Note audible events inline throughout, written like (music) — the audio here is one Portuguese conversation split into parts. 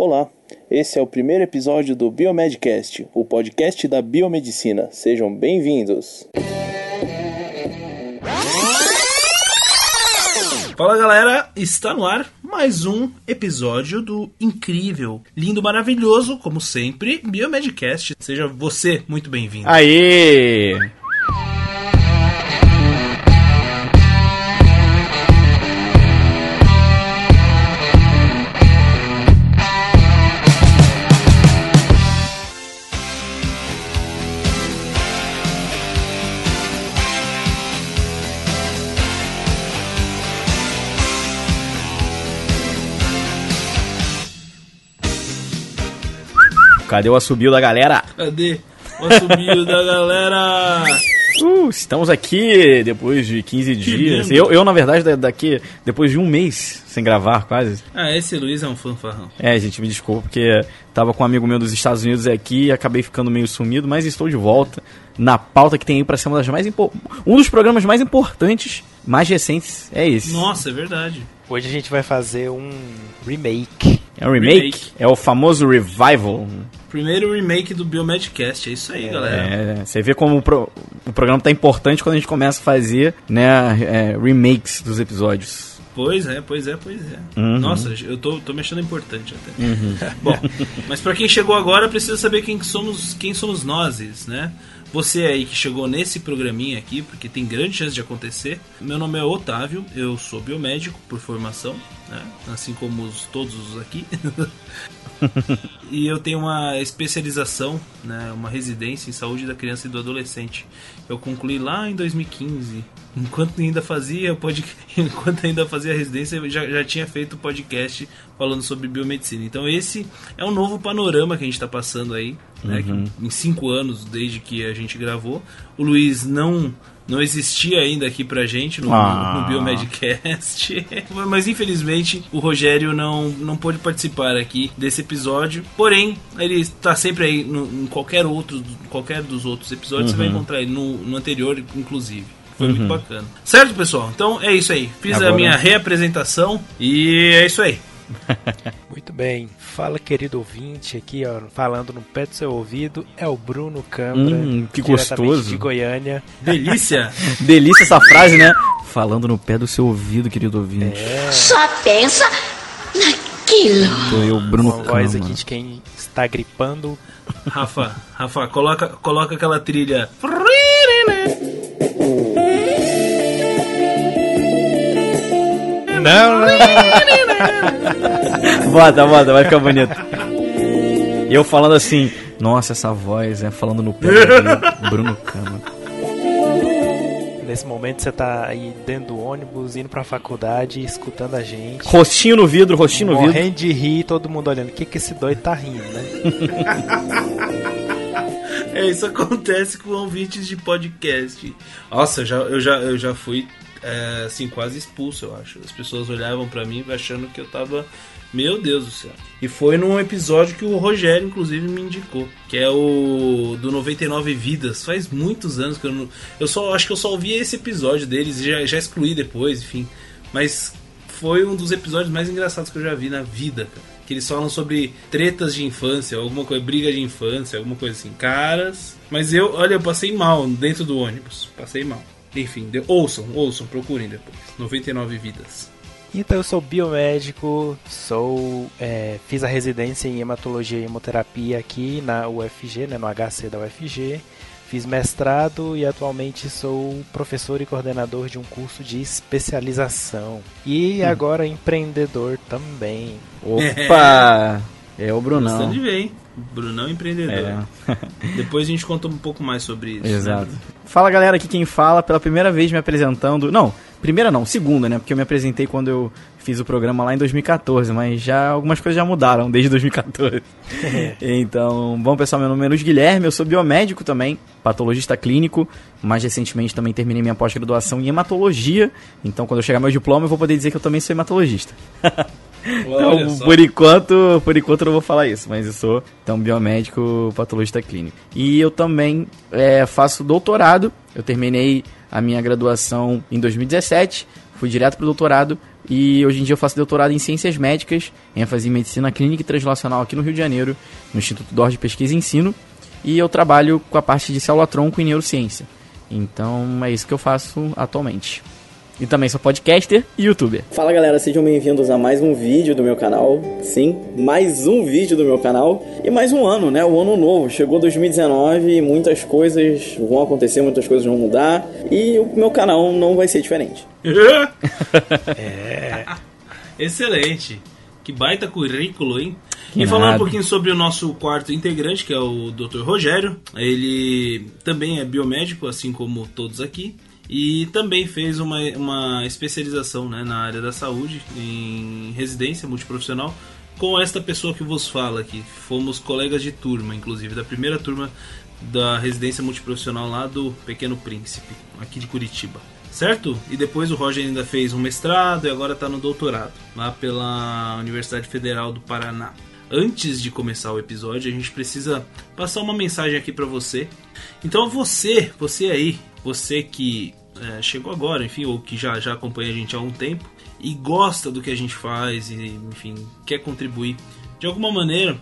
Olá, esse é o primeiro episódio do Biomedcast, o podcast da biomedicina. Sejam bem-vindos. Fala galera, está no ar mais um episódio do incrível, lindo, maravilhoso, como sempre, Biomedcast. Seja você muito bem-vindo. Aê! Cadê o assobio da galera? Cadê o assobio da galera? Uh, estamos aqui depois de 15 dias. Eu, eu, na verdade, daqui, depois de um mês sem gravar, quase. Ah, esse Luiz é um fanfarrão. É, gente, me desculpa, porque tava com um amigo meu dos Estados Unidos aqui e acabei ficando meio sumido, mas estou de volta na pauta que tem aí pra ser uma das mais um dos programas mais importantes, mais recentes, é esse. Nossa, é verdade. Hoje a gente vai fazer um remake. É um remake? remake. É o famoso revival. Primeiro remake do Biomedcast, é isso aí, é, galera. É, você vê como o, pro, o, programa tá importante quando a gente começa a fazer né, é, remakes dos episódios. Pois é, pois é, pois é. Uhum. Nossa, eu tô, tô me achando importante até. Uhum. (laughs) Bom, mas para quem chegou agora precisa saber quem somos, quem somos nós, né? Você aí que chegou nesse programinha aqui, porque tem grande chance de acontecer. Meu nome é Otávio, eu sou biomédico por formação, né? assim como os, todos os aqui. (laughs) e eu tenho uma especialização, né, uma residência em saúde da criança e do adolescente. Eu concluí lá em 2015. Enquanto ainda fazia pod... (laughs) enquanto ainda fazia a residência, eu já, já tinha feito podcast falando sobre biomedicina. Então esse é um novo panorama que a gente está passando aí, né, uhum. em cinco anos desde que a gente gravou. O Luiz não não existia ainda aqui pra gente no, ah. no, Biomedcast. (laughs) Mas infelizmente o Rogério não, não pôde participar aqui desse episódio. Porém, ele está sempre aí no, em qualquer outro, qualquer dos outros episódios, uhum. você vai uhum. encontrar ele no, no anterior, inclusive. Foi uhum. muito bacana. Certo, pessoal? Então é isso aí. Fiz Agora... a minha reapresentação e é isso aí. (laughs) Bem. Fala, querido ouvinte, aqui, ó, falando no pé do seu ouvido, é o Bruno Câmara. Hum, que gostoso. De Goiânia. Delícia! (laughs) Delícia essa frase, né? Falando no pé do seu ouvido, querido ouvinte. É. Só pensa naquilo. Tô eu, Bruno Uma voz aqui de quem está gripando. Rafa, Rafa, coloca, coloca aquela trilha. Não, não. (laughs) (laughs) bota, bota, vai ficar bonito. E eu falando assim, nossa, essa voz, é falando no pé do Bruno Cama. Nesse momento você tá aí dentro do ônibus, indo pra faculdade, escutando a gente. Rostinho no vidro, rostinho no vidro. Morrendo de rir, todo mundo olhando. O que que esse doido tá rindo, né? (laughs) é, isso acontece com ouvintes de podcast. Nossa, eu já, eu já, eu já fui é, assim, quase expulso, eu acho. As pessoas olhavam para mim achando que eu tava. Meu Deus do céu. E foi num episódio que o Rogério, inclusive, me indicou. Que é o do 99 Vidas. Faz muitos anos que eu não. Eu só acho que eu só ouvi esse episódio deles e já, já excluí depois, enfim. Mas foi um dos episódios mais engraçados que eu já vi na vida, cara. Que eles falam sobre tretas de infância, alguma coisa, briga de infância, alguma coisa assim. Caras. Mas eu, olha, eu passei mal dentro do ônibus. Passei mal. Enfim, de, ouçam, ouçam, procurem depois. 99 vidas. Então eu sou biomédico, sou é, fiz a residência em hematologia e hemoterapia aqui na UFG, né, no HC da UFG. Fiz mestrado e atualmente sou professor e coordenador de um curso de especialização. E hum. agora empreendedor também. Opa! (laughs) É o Brunão. Bastante bem. Brunão empreendedor. É. (laughs) Depois a gente conta um pouco mais sobre isso. Né? Exato. Né? Fala galera, aqui quem fala, pela primeira vez me apresentando. Não, primeira não, segunda, né? Porque eu me apresentei quando eu fiz o programa lá em 2014, mas já algumas coisas já mudaram (laughs) desde 2014. (laughs) então, bom pessoal, meu nome é Luiz Guilherme, eu sou biomédico também, patologista clínico. Mais recentemente também terminei minha pós-graduação em hematologia. Então, quando eu chegar meu diploma, eu vou poder dizer que eu também sou hematologista. Então, por enquanto, por enquanto eu não vou falar isso, mas eu sou então biomédico patologista clínico. E eu também é, faço doutorado. Eu terminei a minha graduação em 2017, fui direto para o doutorado E hoje em dia eu faço doutorado em Ciências Médicas, ênfase em Medicina Clínica e Translacional aqui no Rio de Janeiro, no Instituto Dor de Pesquisa e Ensino. E eu trabalho com a parte de célula-tronco e neurociência. Então é isso que eu faço atualmente. E também sou podcaster e youtuber. Fala galera, sejam bem-vindos a mais um vídeo do meu canal. Sim, mais um vídeo do meu canal. E mais um ano, né? O ano novo. Chegou 2019 e muitas coisas vão acontecer, muitas coisas vão mudar. E o meu canal não vai ser diferente. (laughs) é. Excelente. Que baita currículo, hein? Que e falando nada. um pouquinho sobre o nosso quarto integrante, que é o Dr. Rogério. Ele também é biomédico, assim como todos aqui. E também fez uma, uma especialização né, na área da saúde, em residência multiprofissional, com esta pessoa que vos fala aqui. Fomos colegas de turma, inclusive, da primeira turma da residência multiprofissional lá do Pequeno Príncipe, aqui de Curitiba. Certo? E depois o Roger ainda fez um mestrado e agora está no doutorado, lá pela Universidade Federal do Paraná. Antes de começar o episódio, a gente precisa passar uma mensagem aqui para você. Então você, você aí, você que é, chegou agora, enfim, ou que já, já acompanha a gente há um tempo e gosta do que a gente faz e, enfim, quer contribuir de alguma maneira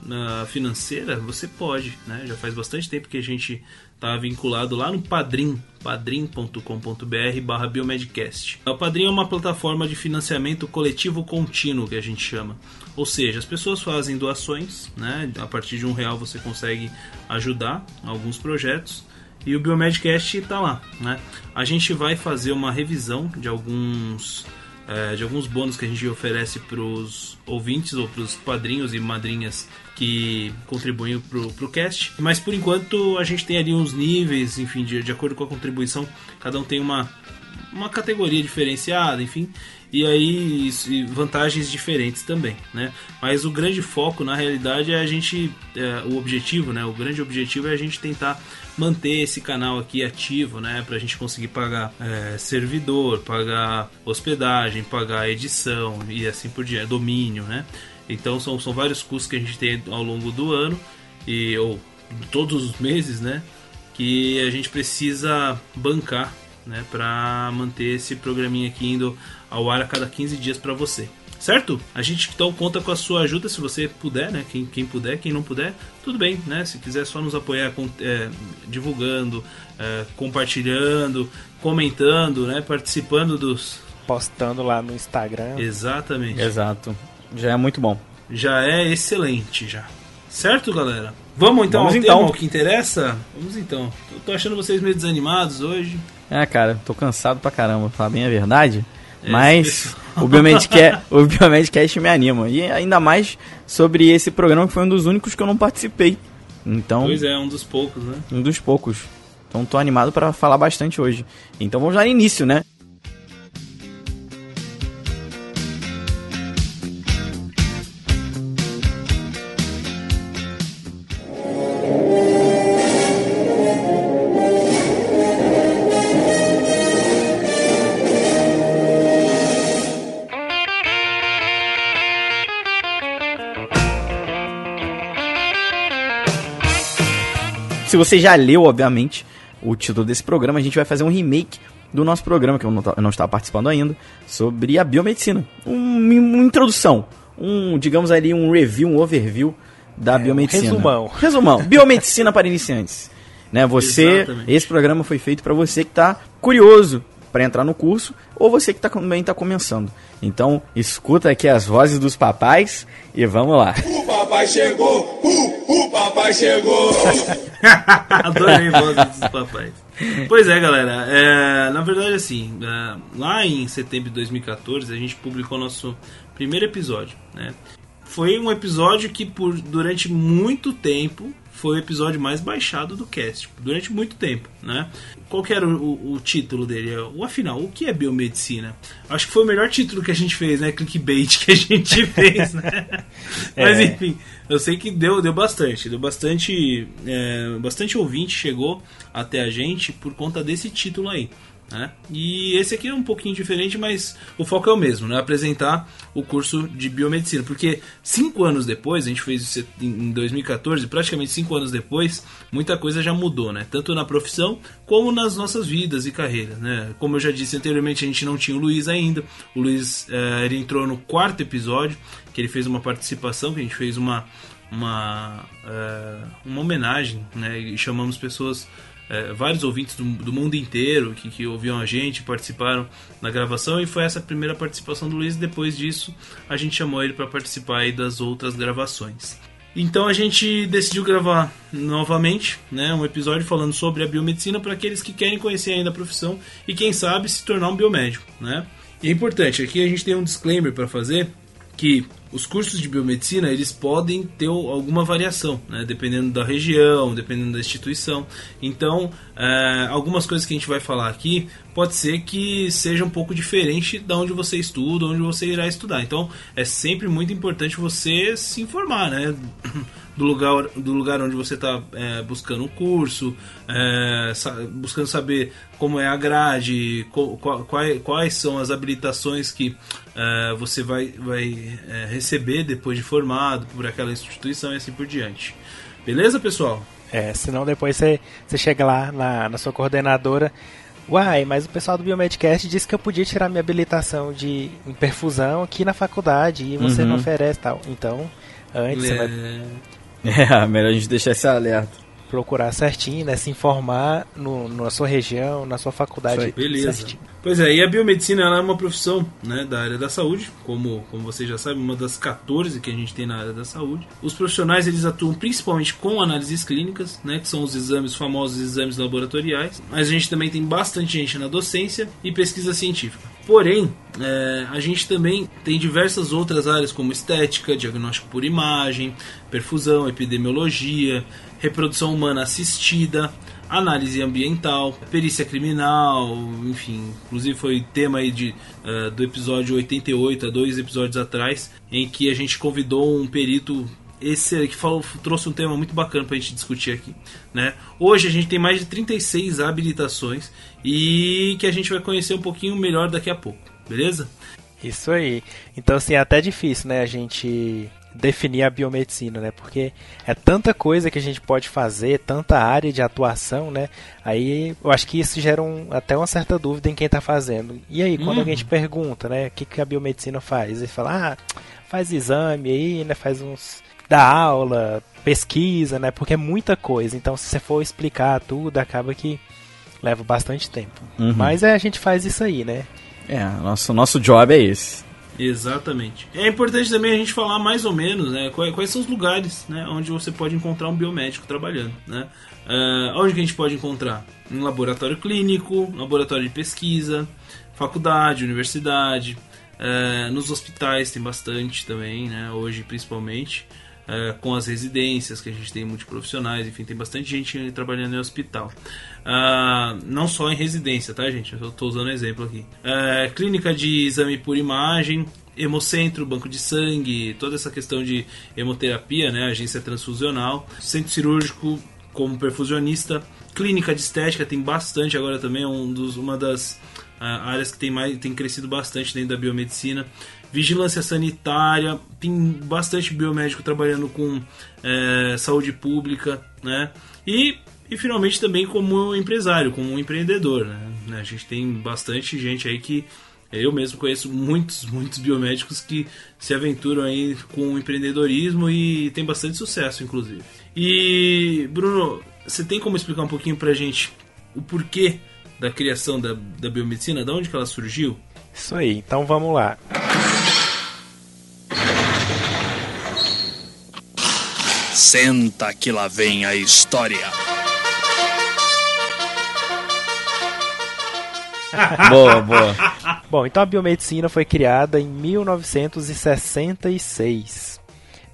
financeira, você pode, né? Já faz bastante tempo que a gente está vinculado lá no Padrim, padrim.com.br barra Biomedcast. O Padrim é uma plataforma de financiamento coletivo contínuo que a gente chama. Ou seja, as pessoas fazem doações, né? A partir de um real você consegue ajudar alguns projetos. E o Biomedcast está lá, né? A gente vai fazer uma revisão de alguns é, de alguns bônus que a gente oferece para os ouvintes ou para os padrinhos e madrinhas que contribuem para o cast. Mas por enquanto a gente tem ali uns níveis, enfim, de, de acordo com a contribuição, cada um tem uma, uma categoria diferenciada, enfim, e aí vantagens diferentes também, né? Mas o grande foco na realidade é a gente, é, o objetivo, né? O grande objetivo é a gente tentar manter esse canal aqui ativo, né? Pra gente conseguir pagar é, servidor, pagar hospedagem, pagar edição e assim por diante, domínio, né? Então são, são vários custos que a gente tem ao longo do ano e ou todos os meses, né? Que a gente precisa bancar, né? Para manter esse programinha aqui indo ao ar a cada 15 dias para você. Certo? A gente então conta com a sua ajuda se você puder, né? Quem, quem puder, quem não puder, tudo bem, né? Se quiser só nos apoiar com, é, divulgando, é, compartilhando, comentando, né? Participando dos. Postando lá no Instagram. Exatamente. Exato. Já é muito bom. Já é excelente já. Certo, galera? Vamos então Vamos ao então. tema, o que interessa? Vamos então. Eu tô achando vocês meio desanimados hoje. É, cara, tô cansado pra caramba, pra falar bem a verdade. É, Mas (laughs) o Biomedcast, o Biomedcast me anima. E ainda mais sobre esse programa que foi um dos únicos que eu não participei. Então, Pois é, um dos poucos, né? um dos poucos. Então tô animado pra falar bastante hoje. Então vamos dar início, né? Se você já leu, obviamente, o título desse programa, a gente vai fazer um remake do nosso programa, que eu não, eu não estava participando ainda, sobre a biomedicina. Um- uma introdução, um, digamos ali, um review, um overview da biomedicina. resumão. (laughs) Resumão. Biomedicina para iniciantes. Né, você, Exatamente. esse programa foi feito para você que está curioso para entrar no curso ou você que tá, também está começando. Então, escuta aqui as vozes dos papais e vamos lá. O papai chegou, uh, o papai chegou. (laughs) Adorei vozes dos papais. Pois é, galera. é, na verdade, assim, é, lá em setembro de 2014, a gente publicou nosso primeiro episódio, né? Foi um episódio que, por durante muito tempo, foi o episódio mais baixado do cast. Durante muito tempo, né? Qual que era o, o- o título dele? O afinal, o que é biomedicina? Acho que foi o melhor título que a gente fez, né? Clickbait que a gente (laughs) fez, né? Mas É. enfim, eu sei que deu, deu bastante, deu bastante, é, bastante ouvinte chegou até a gente por conta desse título aí, Né? E esse aqui é um pouquinho diferente, mas o foco é o mesmo, né? apresentar o curso de biomedicina. Porque cinco anos depois, a gente fez isso em 2014, praticamente cinco anos depois, muita coisa já mudou, né? tanto na profissão como nas nossas vidas e carreiras. Né? Como eu já disse anteriormente, a gente não tinha o Luiz ainda. O Luiz eh, ele entrou no quarto episódio, que ele fez uma participação, que a gente fez uma, uma, eh, uma homenagem né? e chamamos pessoas é, vários ouvintes do, do, mundo inteiro que, que ouviam a gente, participaram na gravação e foi essa a primeira participação do Luiz. Depois disso, a gente chamou ele para participar das outras gravações. Então a gente decidiu gravar novamente né, um episódio falando sobre a biomedicina para aqueles que querem conhecer ainda a profissão e quem sabe se tornar um biomédico. Né? E é importante, aqui a gente tem um disclaimer para fazer que os cursos de biomedicina eles podem ter alguma variação, né? dependendo da região, dependendo da instituição. Então, é, algumas coisas que a gente vai falar aqui pode ser que seja um pouco diferente da onde você estuda, onde você irá estudar. Então, é sempre muito importante você se informar, né? Do lugar, do lugar onde você está é, buscando o um curso, é, sa buscando saber como é a grade, quais, quais são as habilitações que é, você vai, vai é, receber depois de formado por aquela instituição e assim por diante. Beleza, pessoal? É, senão depois você, você chega lá na, na sua coordenadora. Uai, mas o pessoal do Biomedcast disse que eu podia tirar minha habilitação de em perfusão aqui na faculdade e você uhum. não oferece tal. Então, antes é... você vai É, (laughs) melhor a gente deixar esse alerta. Procurar certinho, né? Se informar no, na sua região, na sua faculdade. Beleza. Certinho. Pois é, e a biomedicina ela é uma profissão né, da área da saúde, como, como você já sabe, uma das 14 que a gente tem na área da saúde. Os profissionais eles atuam principalmente com análises clínicas, né, que são os exames, os famosos exames laboratoriais. Mas a gente também tem bastante gente na docência e pesquisa científica. Porém, é, a gente também tem diversas outras áreas como estética, diagnóstico por imagem, perfusão, epidemiologia, reprodução humana assistida, análise ambiental, perícia criminal, enfim, inclusive foi tema aí de, uh, do episódio 88, há dois episódios atrás, em que a gente convidou um perito esse que falou, trouxe um tema muito bacana para a gente discutir aqui. Né? Hoje a gente tem mais de 36 habilitações e que a gente vai conhecer um pouquinho melhor daqui a pouco, beleza? Isso aí. Então, assim, é até difícil, né, a gente definir a biomedicina, né? Porque é tanta coisa que a gente pode fazer, tanta área de atuação, né? Aí eu acho que isso gera um, até uma certa dúvida em quem está fazendo. E aí, quando uhum. alguém te pergunta, né, o que, que a biomedicina faz? Ele fala, ah, faz exame aí, né? Faz uns da aula, pesquisa, né? Porque é muita coisa. Então, se você for explicar tudo, acaba que leva bastante tempo. Uhum. Mas é, a gente faz isso aí, né? É, nosso nosso job é esse. Exatamente. É importante também a gente falar mais ou menos, né, quais, quais são os lugares, né, onde você pode encontrar um biomédico trabalhando, né? Uh, onde que a gente pode encontrar? Em laboratório clínico, laboratório de pesquisa, faculdade, universidade, uh, nos hospitais tem bastante também, né? Hoje principalmente. Uh, com as residências que a gente tem multiprofissionais, enfim, tem bastante gente trabalhando em hospital. Uh, não só em residência, tá, gente? Eu estou usando exemplo aqui. Uh, clínica de exame por imagem, hemocentro, banco de sangue, toda essa questão de hemoterapia, né? Agência transfusional, centro cirúrgico como perfusionista, clínica de estética tem bastante agora também, é um dos, uma das áreas que tem mais tem crescido bastante dentro da biomedicina vigilância sanitária, tem bastante biomédico trabalhando com é, saúde pública, né? E, e finalmente também como empresário, como empreendedor, né? A gente tem bastante gente aí que eu mesmo conheço muitos, muitos biomédicos que se aventuram aí com o empreendedorismo e tem bastante sucesso, inclusive. E, Bruno, você tem como explicar um pouquinho pra gente o porquê da criação da, da biomedicina, de onde que ela surgiu? Isso aí, então vamos lá. Senta que lá vem a história. (laughs) boa, boa. Bom, então a biomedicina foi criada em 1966,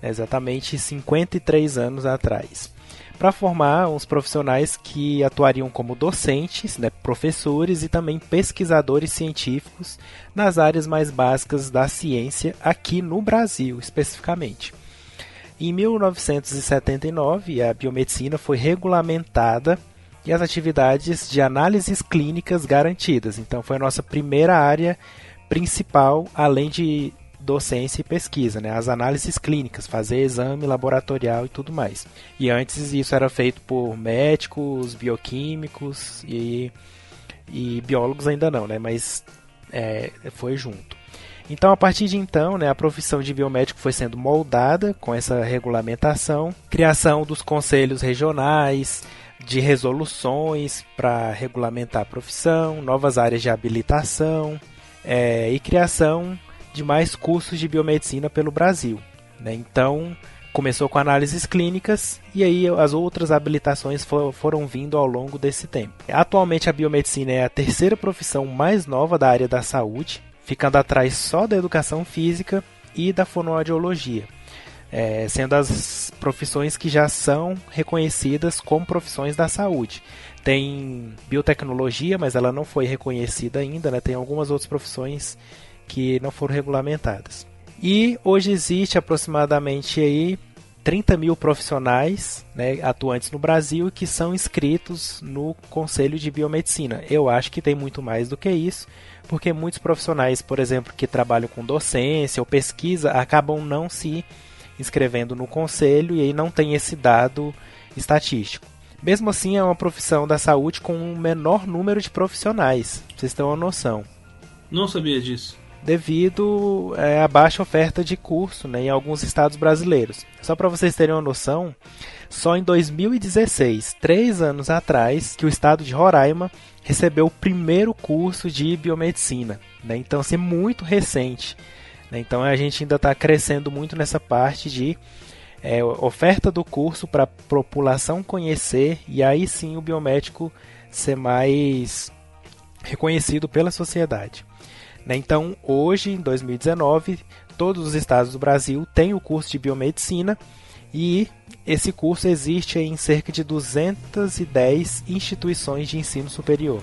né, exatamente 53 anos atrás, para formar uns profissionais que atuariam como docentes, né, professores e também pesquisadores científicos nas áreas mais básicas da ciência aqui no Brasil, especificamente. Em 1979, a biomedicina foi regulamentada e as atividades de análises clínicas garantidas. Então foi a nossa primeira área principal, além de docência e pesquisa, né? as análises clínicas, fazer exame laboratorial e tudo mais. E antes isso era feito por médicos, bioquímicos e, e biólogos ainda não, né? mas é, foi junto. Então, a partir de então, né, a profissão de biomédico foi sendo moldada com essa regulamentação, criação dos conselhos regionais, de resoluções para regulamentar a profissão, novas áreas de habilitação é, e criação de mais cursos de biomedicina pelo Brasil. Né? Então, começou com análises clínicas e aí as outras habilitações for, foram vindo ao longo desse tempo. Atualmente, a biomedicina é a terceira profissão mais nova da área da saúde, ficando atrás só da educação física e da fonoaudiologia. É, sendo as profissões que já são reconhecidas como profissões da saúde. Tem biotecnologia, mas ela não foi reconhecida ainda, né? tem algumas outras profissões que não foram regulamentadas. E hoje existe aproximadamente aí 30 mil profissionais né, atuantes no Brasil que são inscritos no Conselho de Biomedicina. Eu acho que tem muito mais do que isso, porque muitos profissionais, por exemplo, que trabalham com docência ou pesquisa, acabam não se inscrevendo no conselho e aí não tem esse dado estatístico. Mesmo assim, é uma profissão da saúde com um menor número de profissionais, vocês terem uma noção. Não sabia disso devido é, à baixa oferta de curso né, em alguns estados brasileiros. Só para vocês terem uma noção, só em 2016, três anos atrás, que o estado de Roraima recebeu o primeiro curso de biomedicina. Né? Então, assim, muito recente. Né? Então, a gente ainda está crescendo muito nessa parte de é, oferta do curso para a população conhecer e aí sim o biomédico ser mais reconhecido pela sociedade. Né? Então, hoje, em 2019, todos os estados do Brasil têm o curso de biomedicina e esse curso existe em cerca de 210 instituições de ensino superior.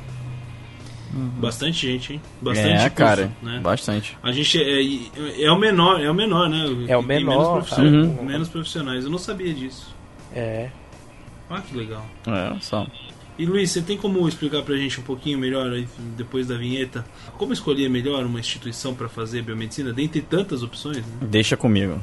Uhum. Bastante gente, hein? Bastante é, curso, cara, né? bastante. A gente é, é, o menor, é o menor, né? É o menor. Menos, profissionais, uhum. menos profissionais. Eu não sabia disso. É. Ah, que legal. É, só. E Luiz, você tem como explicar pra gente um pouquinho melhor, depois da vinheta, como escolher melhor uma instituição para fazer biomedicina, dentre tantas opções? Né? Deixa comigo.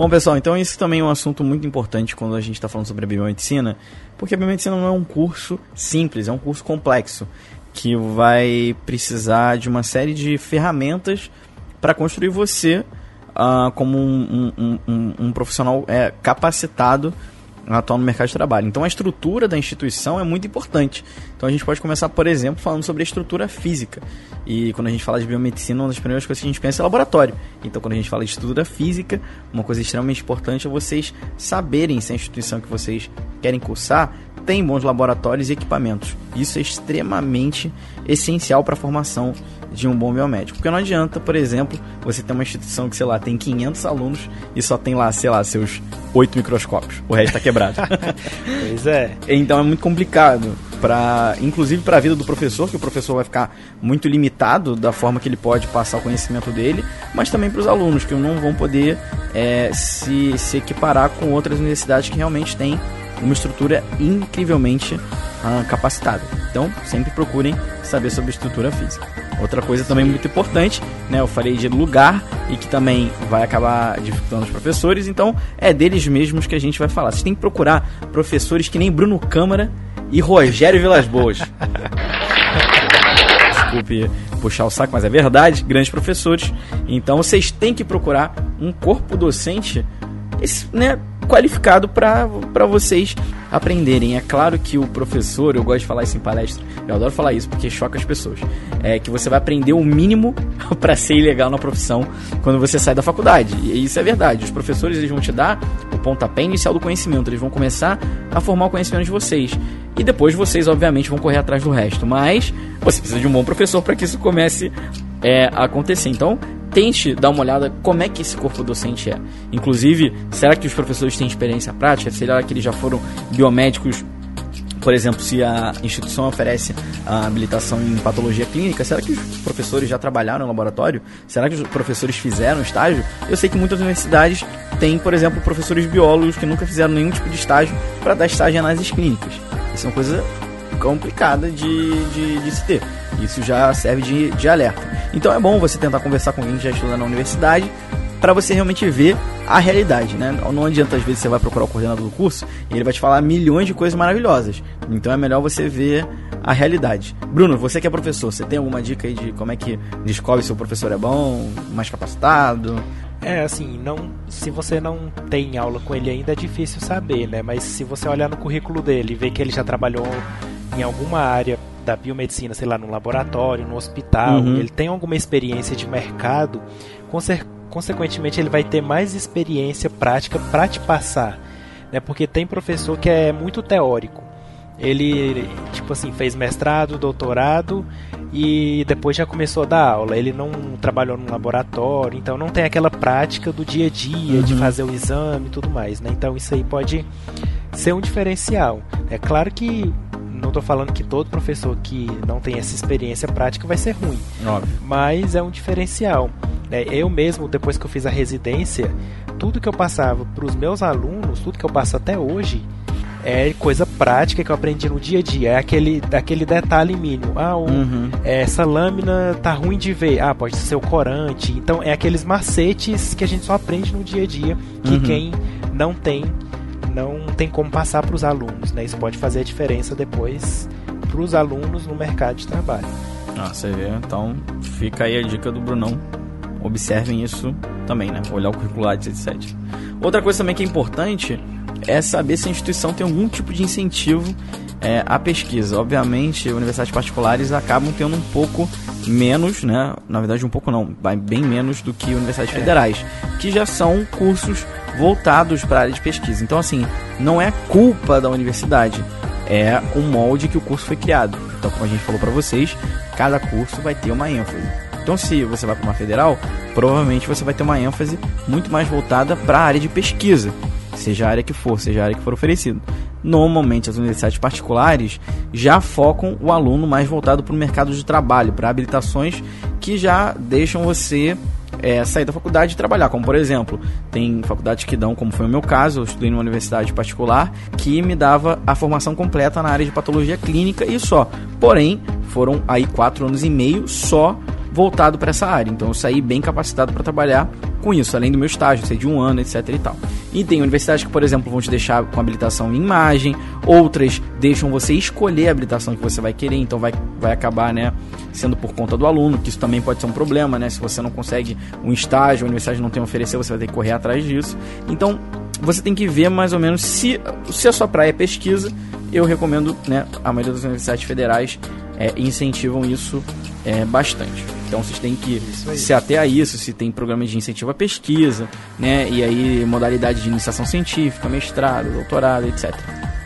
Bom, pessoal, então isso também é um assunto muito importante quando a gente está falando sobre a biomedicina, porque a biomedicina não é um curso simples, é um curso complexo que vai precisar de uma série de ferramentas para construir você uh, como um, um, um, um profissional é, capacitado atual no mercado de trabalho. Então a estrutura da instituição é muito importante. Então a gente pode começar, por exemplo, falando sobre a estrutura física. E quando a gente fala de biomedicina, uma das primeiras coisas que a gente pensa é laboratório. Então quando a gente fala de estrutura física, uma coisa extremamente importante é vocês saberem se a instituição que vocês querem cursar tem bons laboratórios e equipamentos. Isso é extremamente essencial para a formação de um bom biomédico. Porque não adianta, por exemplo, você ter uma instituição que, sei lá, tem 500 alunos e só tem lá, sei lá, seus 8 microscópios. O resto está quebrado. (laughs) pois é. Então é muito complicado para inclusive para a vida do professor, que o professor vai ficar muito limitado da forma que ele pode passar o conhecimento dele, mas também para os alunos, que não vão poder é, se, se equiparar com outras universidades que realmente têm uma estrutura incrivelmente uh, capacitada. Então, sempre procurem saber sobre estrutura física. Outra coisa também muito importante, né? Eu falei de lugar e que também vai acabar dificultando os professores, então é deles mesmos que a gente vai falar. Vocês têm que procurar professores que nem Bruno Câmara e Rogério Vilas Boas. (laughs) Desculpe puxar o saco, mas é verdade, grandes professores. Então vocês têm que procurar um corpo docente esse, né, qualificado para vocês aprenderem. É claro que o professor, eu gosto de falar isso em palestra, eu adoro falar isso porque choca as pessoas. É que você vai aprender o mínimo (laughs) para ser ilegal na profissão quando você sai da faculdade. E isso é verdade. Os professores eles vão te dar o pontapé inicial do conhecimento, eles vão começar a formar o conhecimento de vocês. E depois vocês, obviamente, vão correr atrás do resto. Mas você precisa de um bom professor para que isso comece é, acontecer. Então, tente dar uma olhada como é que esse corpo docente é. Inclusive, será que os professores têm experiência prática? Será que eles já foram biomédicos Por exemplo, se a instituição oferece a habilitação em patologia clínica, será que os professores já trabalharam no laboratório? Será que os professores fizeram estágio? Eu sei que muitas universidades têm, por exemplo, professores biólogos que nunca fizeram nenhum tipo de estágio para dar estágio em análises clínicas. Isso é uma coisa complicada de, de, de se ter. Isso já serve de, de alerta. Então é bom você tentar conversar com alguém que já estuda na universidade para você realmente ver a realidade, né? Não adianta às vezes você vai procurar o coordenador do curso e ele vai te falar milhões de coisas maravilhosas. Então é melhor você ver a realidade. Bruno, você que é professor, você tem alguma dica aí de como é que descobre se o professor é bom, mais capacitado? É, assim, não, se você não tem aula com ele ainda é difícil saber, né? Mas se você olhar no currículo dele e ver que ele já trabalhou em alguma área da biomedicina, sei lá, no laboratório, no hospital, uhum. ele tem alguma experiência de mercado, certeza consequentemente ele vai ter mais experiência prática para te passar, né? Porque tem professor que é muito teórico. Ele, tipo assim, fez mestrado, doutorado e depois já começou a dar aula. Ele não trabalhou no laboratório, então não tem aquela prática do dia a dia uhum. de fazer o exame e tudo mais, né? Então isso aí pode ser um diferencial. É claro que não estou falando que todo professor que não tem essa experiência prática vai ser ruim, Óbvio. mas é um diferencial. Né? Eu mesmo, depois que eu fiz a residência, tudo que eu passava para os meus alunos, tudo que eu passo até hoje, é coisa prática que eu aprendi no dia a dia. É aquele, aquele detalhe mínimo. Ah, o, uhum. essa lâmina tá ruim de ver. Ah, pode ser o corante. Então, é aqueles macetes que a gente só aprende no dia a dia que uhum. quem não tem não tem como passar para os alunos. Né? Isso pode fazer a diferença depois para os alunos no mercado de trabalho. Ah, você vê. Então, fica aí a dica do Brunão observem isso também, né? Olhar o curricular, etc. Outra coisa também que é importante é saber se a instituição tem algum tipo de incentivo é, à pesquisa. Obviamente, universidades particulares acabam tendo um pouco menos, né? Na verdade, um pouco não, bem menos do que universidades é. federais, que já são cursos voltados para a área de pesquisa. Então, assim, não é culpa da universidade, é o molde que o curso foi criado. Então, como a gente falou para vocês, cada curso vai ter uma ênfase. Então, se você vai para uma federal, provavelmente você vai ter uma ênfase muito mais voltada para a área de pesquisa, seja a área que for, seja a área que for oferecido. Normalmente, as universidades particulares já focam o aluno mais voltado para o mercado de trabalho, para habilitações que já deixam você é, sair da faculdade e trabalhar. Como, por exemplo, tem faculdades que dão, como foi o meu caso, eu estudei numa universidade particular, que me dava a formação completa na área de patologia clínica e só. Porém, foram aí quatro anos e meio só voltado para essa área. Então eu saí bem capacitado para trabalhar com isso, além do meu estágio, ser de um ano, etc e tal. E tem universidades que, por exemplo, vão te deixar com habilitação em imagem, outras deixam você escolher a habilitação que você vai querer, então vai, vai acabar, né, sendo por conta do aluno, que isso também pode ser um problema, né, se você não consegue um estágio, a universidade não tem a oferecer, você vai ter que correr atrás disso. Então, você tem que ver mais ou menos se, se a sua praia é pesquisa, eu recomendo, né, a maioria das universidades federais é, incentivam isso é, bastante. Então vocês têm que se até a isso, se tem programas de incentivo à pesquisa, né? E aí modalidade de iniciação científica, mestrado, doutorado, etc.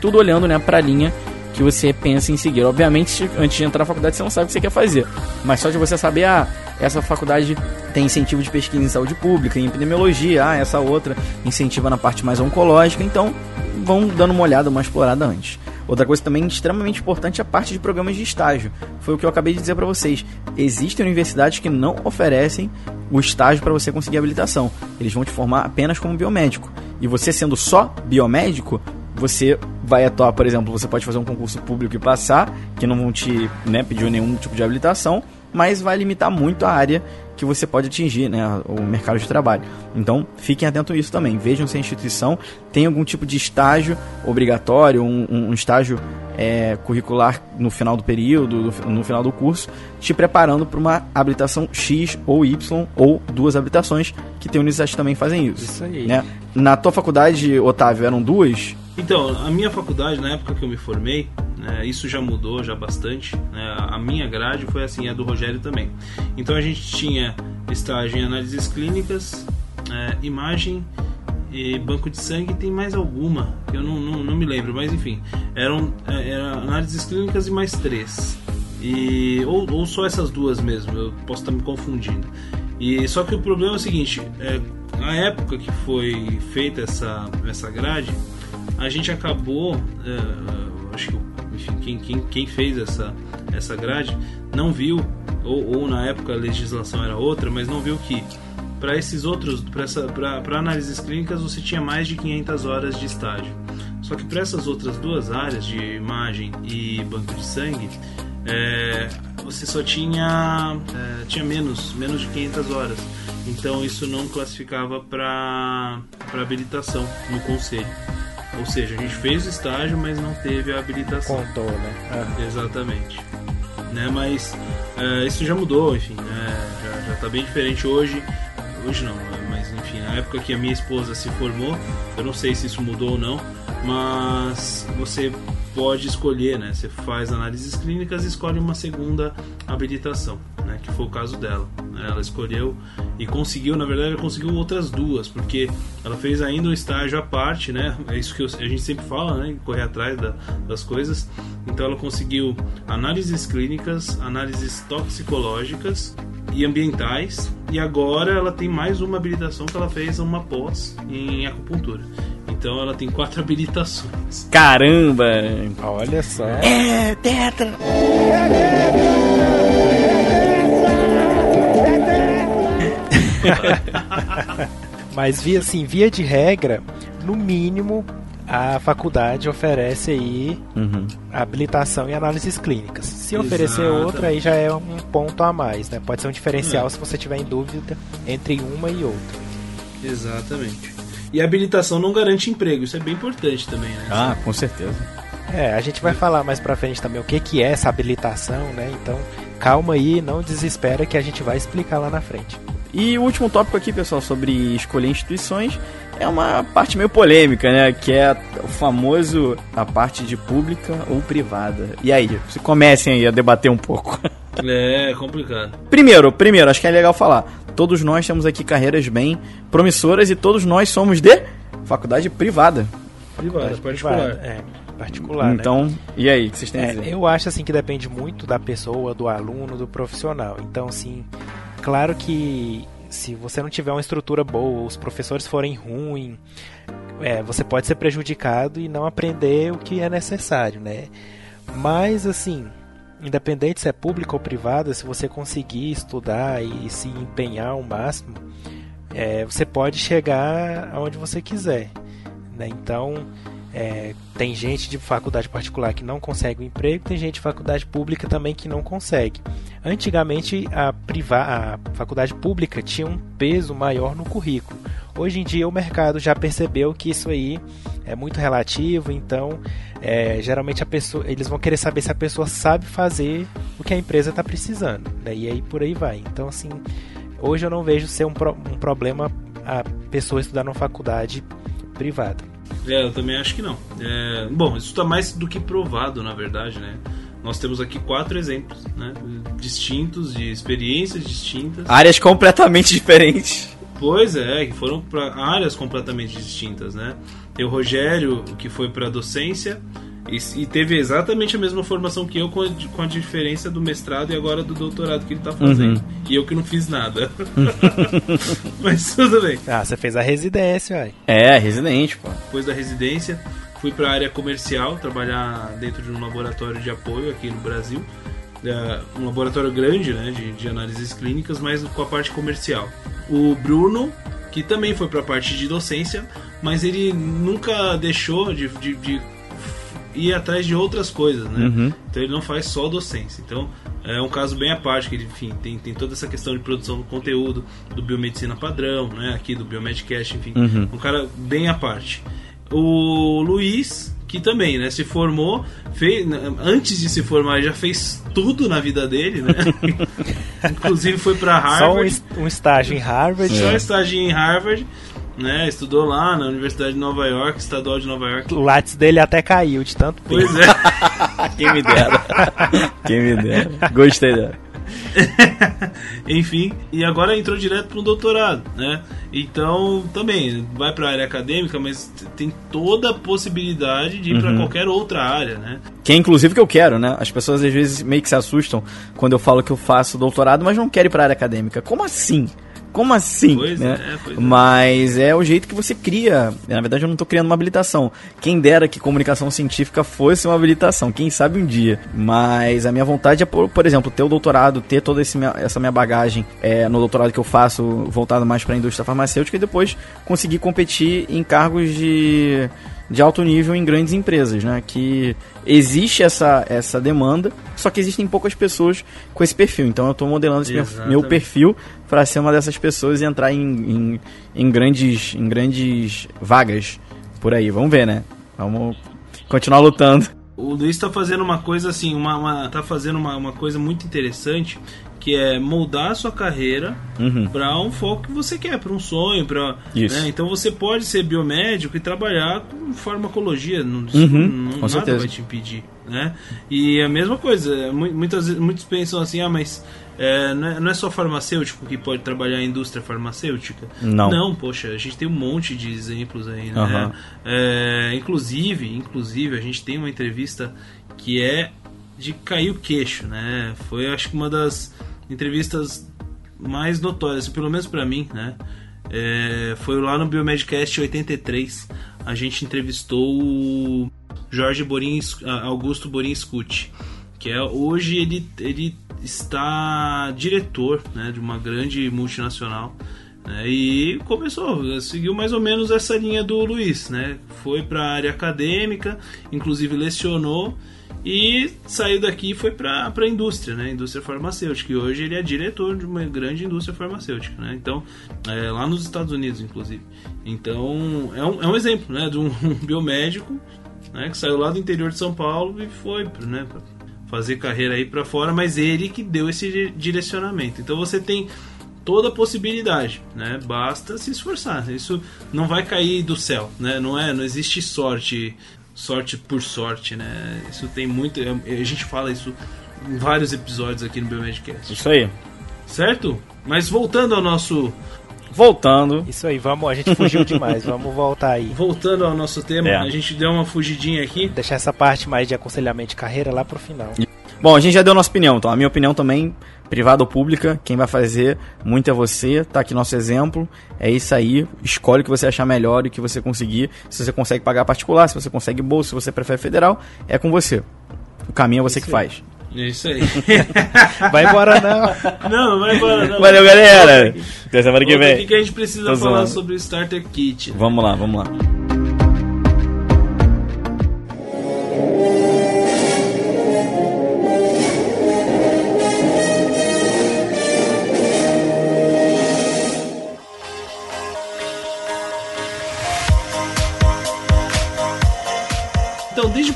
Tudo olhando, né, para a linha que você pensa em seguir. Obviamente, antes de entrar na faculdade, você não sabe o que você quer fazer. Mas só de você saber, ah, essa faculdade tem incentivo de pesquisa em saúde pública, em epidemiologia, ah, essa outra incentiva na parte mais oncológica, então vão dando uma olhada, uma explorada antes. Outra coisa também extremamente importante é a parte de programas de estágio. Foi o que eu acabei de dizer para vocês. Existem universidades que não oferecem o estágio para você conseguir habilitação. Eles vão te formar apenas como biomédico. E você sendo só biomédico, você vai atuar, por exemplo, você pode fazer um concurso público e passar, que não vão te né, pedir nenhum tipo de habilitação, mas vai limitar muito a área que você pode atingir, né, o mercado de trabalho. Então, fiquem atentos a isso também. Vejam se a instituição tem algum tipo de estágio obrigatório, um, um estágio é, curricular no final do período, no final do curso, te preparando para uma habilitação X ou Y ou duas habilitações, que tem universidades que também fazem isso. Isso aí. Né? Na tua faculdade, Otávio, eram duas? Então, a minha faculdade, na época que eu me formei, né, isso já mudou já bastante. Né, a minha grade foi assim, a do Rogério também. Então a gente tinha estágio em análises clínicas, é, imagem e banco de sangue. Tem mais alguma que eu não, não, não me lembro, mas enfim, eram, é, eram análises clínicas e mais três. E, ou, ou só essas duas mesmo, eu posso estar me confundindo. E só que o problema é o seguinte, é, na época que foi feita essa, essa grade, a gente acabou, é, acho que enfim, quem, quem, quem fez essa, essa grade, não viu, ou, ou na época a legislação era outra, mas não viu que para esses outros, para análises clínicas, você tinha mais de 500 horas de estágio. Só que para essas outras duas áreas, de imagem e banco de sangue, é, você só tinha, é, tinha menos, menos de 500 horas. Então isso não classificava para habilitação no conselho. Ou seja, a gente fez o estágio, mas não teve a habilitação. Contou, né? Ah. Exatamente. Né, mas é, isso já mudou, enfim, né, já, já tá bem diferente hoje. Hoje não, mas enfim, na época que a minha esposa se formou, eu não sei se isso mudou ou não, mas você pode escolher, né? Você faz análises clínicas e escolhe uma segunda habilitação, né? Que foi o caso dela. Ela escolheu e conseguiu, na verdade, ela conseguiu outras duas, porque ela fez ainda um estágio à parte, né? É isso que eu, a gente sempre fala, né? Correr atrás da, das coisas. Então ela conseguiu análises clínicas, análises toxicológicas e ambientais. E agora ela tem mais uma habilitação que ela fez uma pós em acupuntura. Então ela tem quatro (laughs) habilitações. Caramba! Olha só. É, tetra! (laughs) Mas via assim, via de regra, no mínimo a faculdade oferece aí Uhum. habilitação em análises clínicas. Se Exato. oferecer outra, aí já é um ponto a mais, né? Pode ser um diferencial se você tiver em dúvida entre uma e outra. Exatamente. E a habilitação não garante emprego, isso é bem importante também, né? Ah, com certeza. É, a gente vai falar mais pra frente também o que, que é essa habilitação, né? Então, calma aí, não desespera que a gente vai explicar lá na frente. E o último tópico aqui, pessoal, sobre escolher instituições, é uma parte meio polêmica, né? Que é o famoso a parte de pública ou privada. E aí, se comecem aí a debater um pouco. (laughs) É complicado. Primeiro, primeiro, acho que é legal falar. Todos nós temos aqui carreiras bem promissoras e todos nós somos de faculdade privada. Privada, particular. É, particular, né? então, e aí, o que vocês têm a É, dizer? eu acho assim que depende muito da pessoa, do aluno, do profissional. Então, assim, claro que se você não tiver uma estrutura boa, os professores forem ruins, é, você pode ser prejudicado e não aprender o que é necessário, né? Mas, assim, independente se é público ou privada, se você conseguir estudar e se empenhar ao máximo, é, você pode chegar aonde você quiser. Né? Então, é, tem gente de faculdade particular que não consegue o emprego, tem gente de faculdade pública também que não consegue. Antigamente, a, priva a faculdade pública tinha um peso maior no currículo. Hoje em dia, o mercado já percebeu que isso aí é muito relativo, então, é, geralmente, a pessoa, eles vão querer saber se a pessoa sabe fazer o que a empresa está precisando. Né? E aí, por aí vai. Então, assim, hoje eu não vejo ser um, pro um problema a pessoa estudar numa faculdade privada. É, eu também acho que não. É, bom, isso está mais do que provado, na verdade, né? Nós temos aqui quatro exemplos, né? Distintos, de experiências distintas. Áreas completamente diferentes. Pois é, que foram para áreas completamente distintas, né? Tem o Rogério, que foi para docência e, e teve exatamente a mesma formação que eu, com a, com a diferença do mestrado e agora do doutorado que ele tá fazendo. E eu que não fiz nada. (laughs) Mas tudo bem. Ah, você fez a residência, uai. É, residente, pô. Depois da residência, fui para a área comercial, trabalhar dentro de um laboratório de apoio aqui no Brasil. É, um laboratório grande, né, de, de análises clínicas, mas com a parte comercial. O Bruno, que também foi para a parte de docência, mas ele nunca deixou de, de, de ir atrás de outras coisas, né? Uhum. Então ele não faz só docência. Então é um caso bem à parte, que enfim, tem, tem toda essa questão de produção do conteúdo, do biomedicina padrão, né? Aqui do Biomedcast, enfim. Uhum. Um cara bem à parte. O Luiz, que também, né, se formou, fez, antes de se formar, já fez tudo na vida dele, né? (laughs) Inclusive foi para Só um, Harvard, um estágio em Harvard. só estágio em Harvard, né? Estudou lá na Universidade de Nova York, Estadual de Nova York. O látis dele até caiu de tanto peso. Pois é. (laughs) Quem me dera. Quem me dera. Gostei dela. (laughs) Enfim, e agora entrou direto para um doutorado, né? Então, também vai para a área acadêmica, mas tem toda a possibilidade de ir para qualquer outra área, né? Que é inclusive que eu quero, né? As pessoas às vezes meio que se assustam quando eu falo que eu faço doutorado, mas não quero ir pra área acadêmica. Como assim? Como assim? Pois né? é, pois é. Mas é o jeito que você cria. Na verdade, eu não tô criando uma habilitação. Quem dera que comunicação científica fosse uma habilitação, quem sabe um dia. Mas a minha vontade é, por, por exemplo, ter o doutorado, ter toda minha- essa minha bagagem é, no doutorado que eu faço, voltado mais para a indústria farmacêutica, e depois conseguir competir em cargos de, de alto nível em grandes empresas, né? Que existe essa, essa demanda, só que existem poucas pessoas com esse perfil. Então eu estou modelando esse meu, meu perfil para ser uma dessas pessoas e entrar em, em, em grandes, em grandes vagas por aí. Vamos ver, né? Vamos continuar lutando. O Luiz tá fazendo uma coisa assim, uma, uma- tá fazendo uma, uma coisa muito interessante, que é moldar a sua carreira Uhum. para um foco que você quer, para um sonho, para Isso. Então você pode ser biomédico e trabalhar com farmacologia, não, Uhum, não- com nada certeza. vai te impedir, né? E a mesma coisa, mu- muitas muitos pensam assim, ah, mas é, não, é, não é só farmacêutico que pode trabalhar em indústria farmacêutica? Não. Não, poxa, a gente tem um monte de exemplos aí, né? Aham. É, inclusive, inclusive, a gente tem uma entrevista que é de cair o queixo, né? Foi, acho que uma das entrevistas mais notórias, pelo menos pra mim, né? É, foi lá no Biomedcast 83. A gente entrevistou o Jorge Borin, Augusto Borin Scuti, que é hoje ele, ele está diretor né, de uma grande multinacional. né, e começou, seguiu mais ou menos essa linha do Luiz, né? Foi para a área acadêmica, inclusive lecionou e saiu daqui e foi para a indústria, né? Indústria farmacêutica. E hoje ele é diretor de uma grande indústria farmacêutica, né? Então, é, lá nos Estados Unidos, inclusive. Então, é um, é um exemplo, né? De um (laughs) biomédico né, que saiu lá do interior de São Paulo e foi, né? Fazer carreira aí para fora, mas ele que deu esse di- direcionamento. Então, você tem toda a possibilidade, né? Basta se esforçar. Isso não vai cair do céu, né? Não é, não existe sorte, sorte por sorte, né? Isso tem muito, é, a gente fala isso em vários episódios aqui no Biomedcast, Isso aí. certo? Mas voltando ao nosso, Voltando. Isso aí, vamos, a gente fugiu (laughs) demais, vamos voltar aí. voltando ao nosso tema, É. a gente deu uma fugidinha aqui. Deixar essa parte mais de aconselhamento de carreira lá pro final. Bom, a gente já deu nossa opinião, então a minha opinião também, privada ou pública, quem vai fazer muito é você, tá aqui nosso exemplo, é isso aí, escolhe o que você achar melhor e o que você conseguir, se você consegue pagar particular, se você consegue bolsa, se você prefere federal, é com você. O caminho é você que faz. É isso aí. (laughs) Vai embora não. não, não vai embora não. Valeu, galera! Até semana que vem. que a gente precisa falar sobre o Starter Kit. Vamos lá, vamos lá.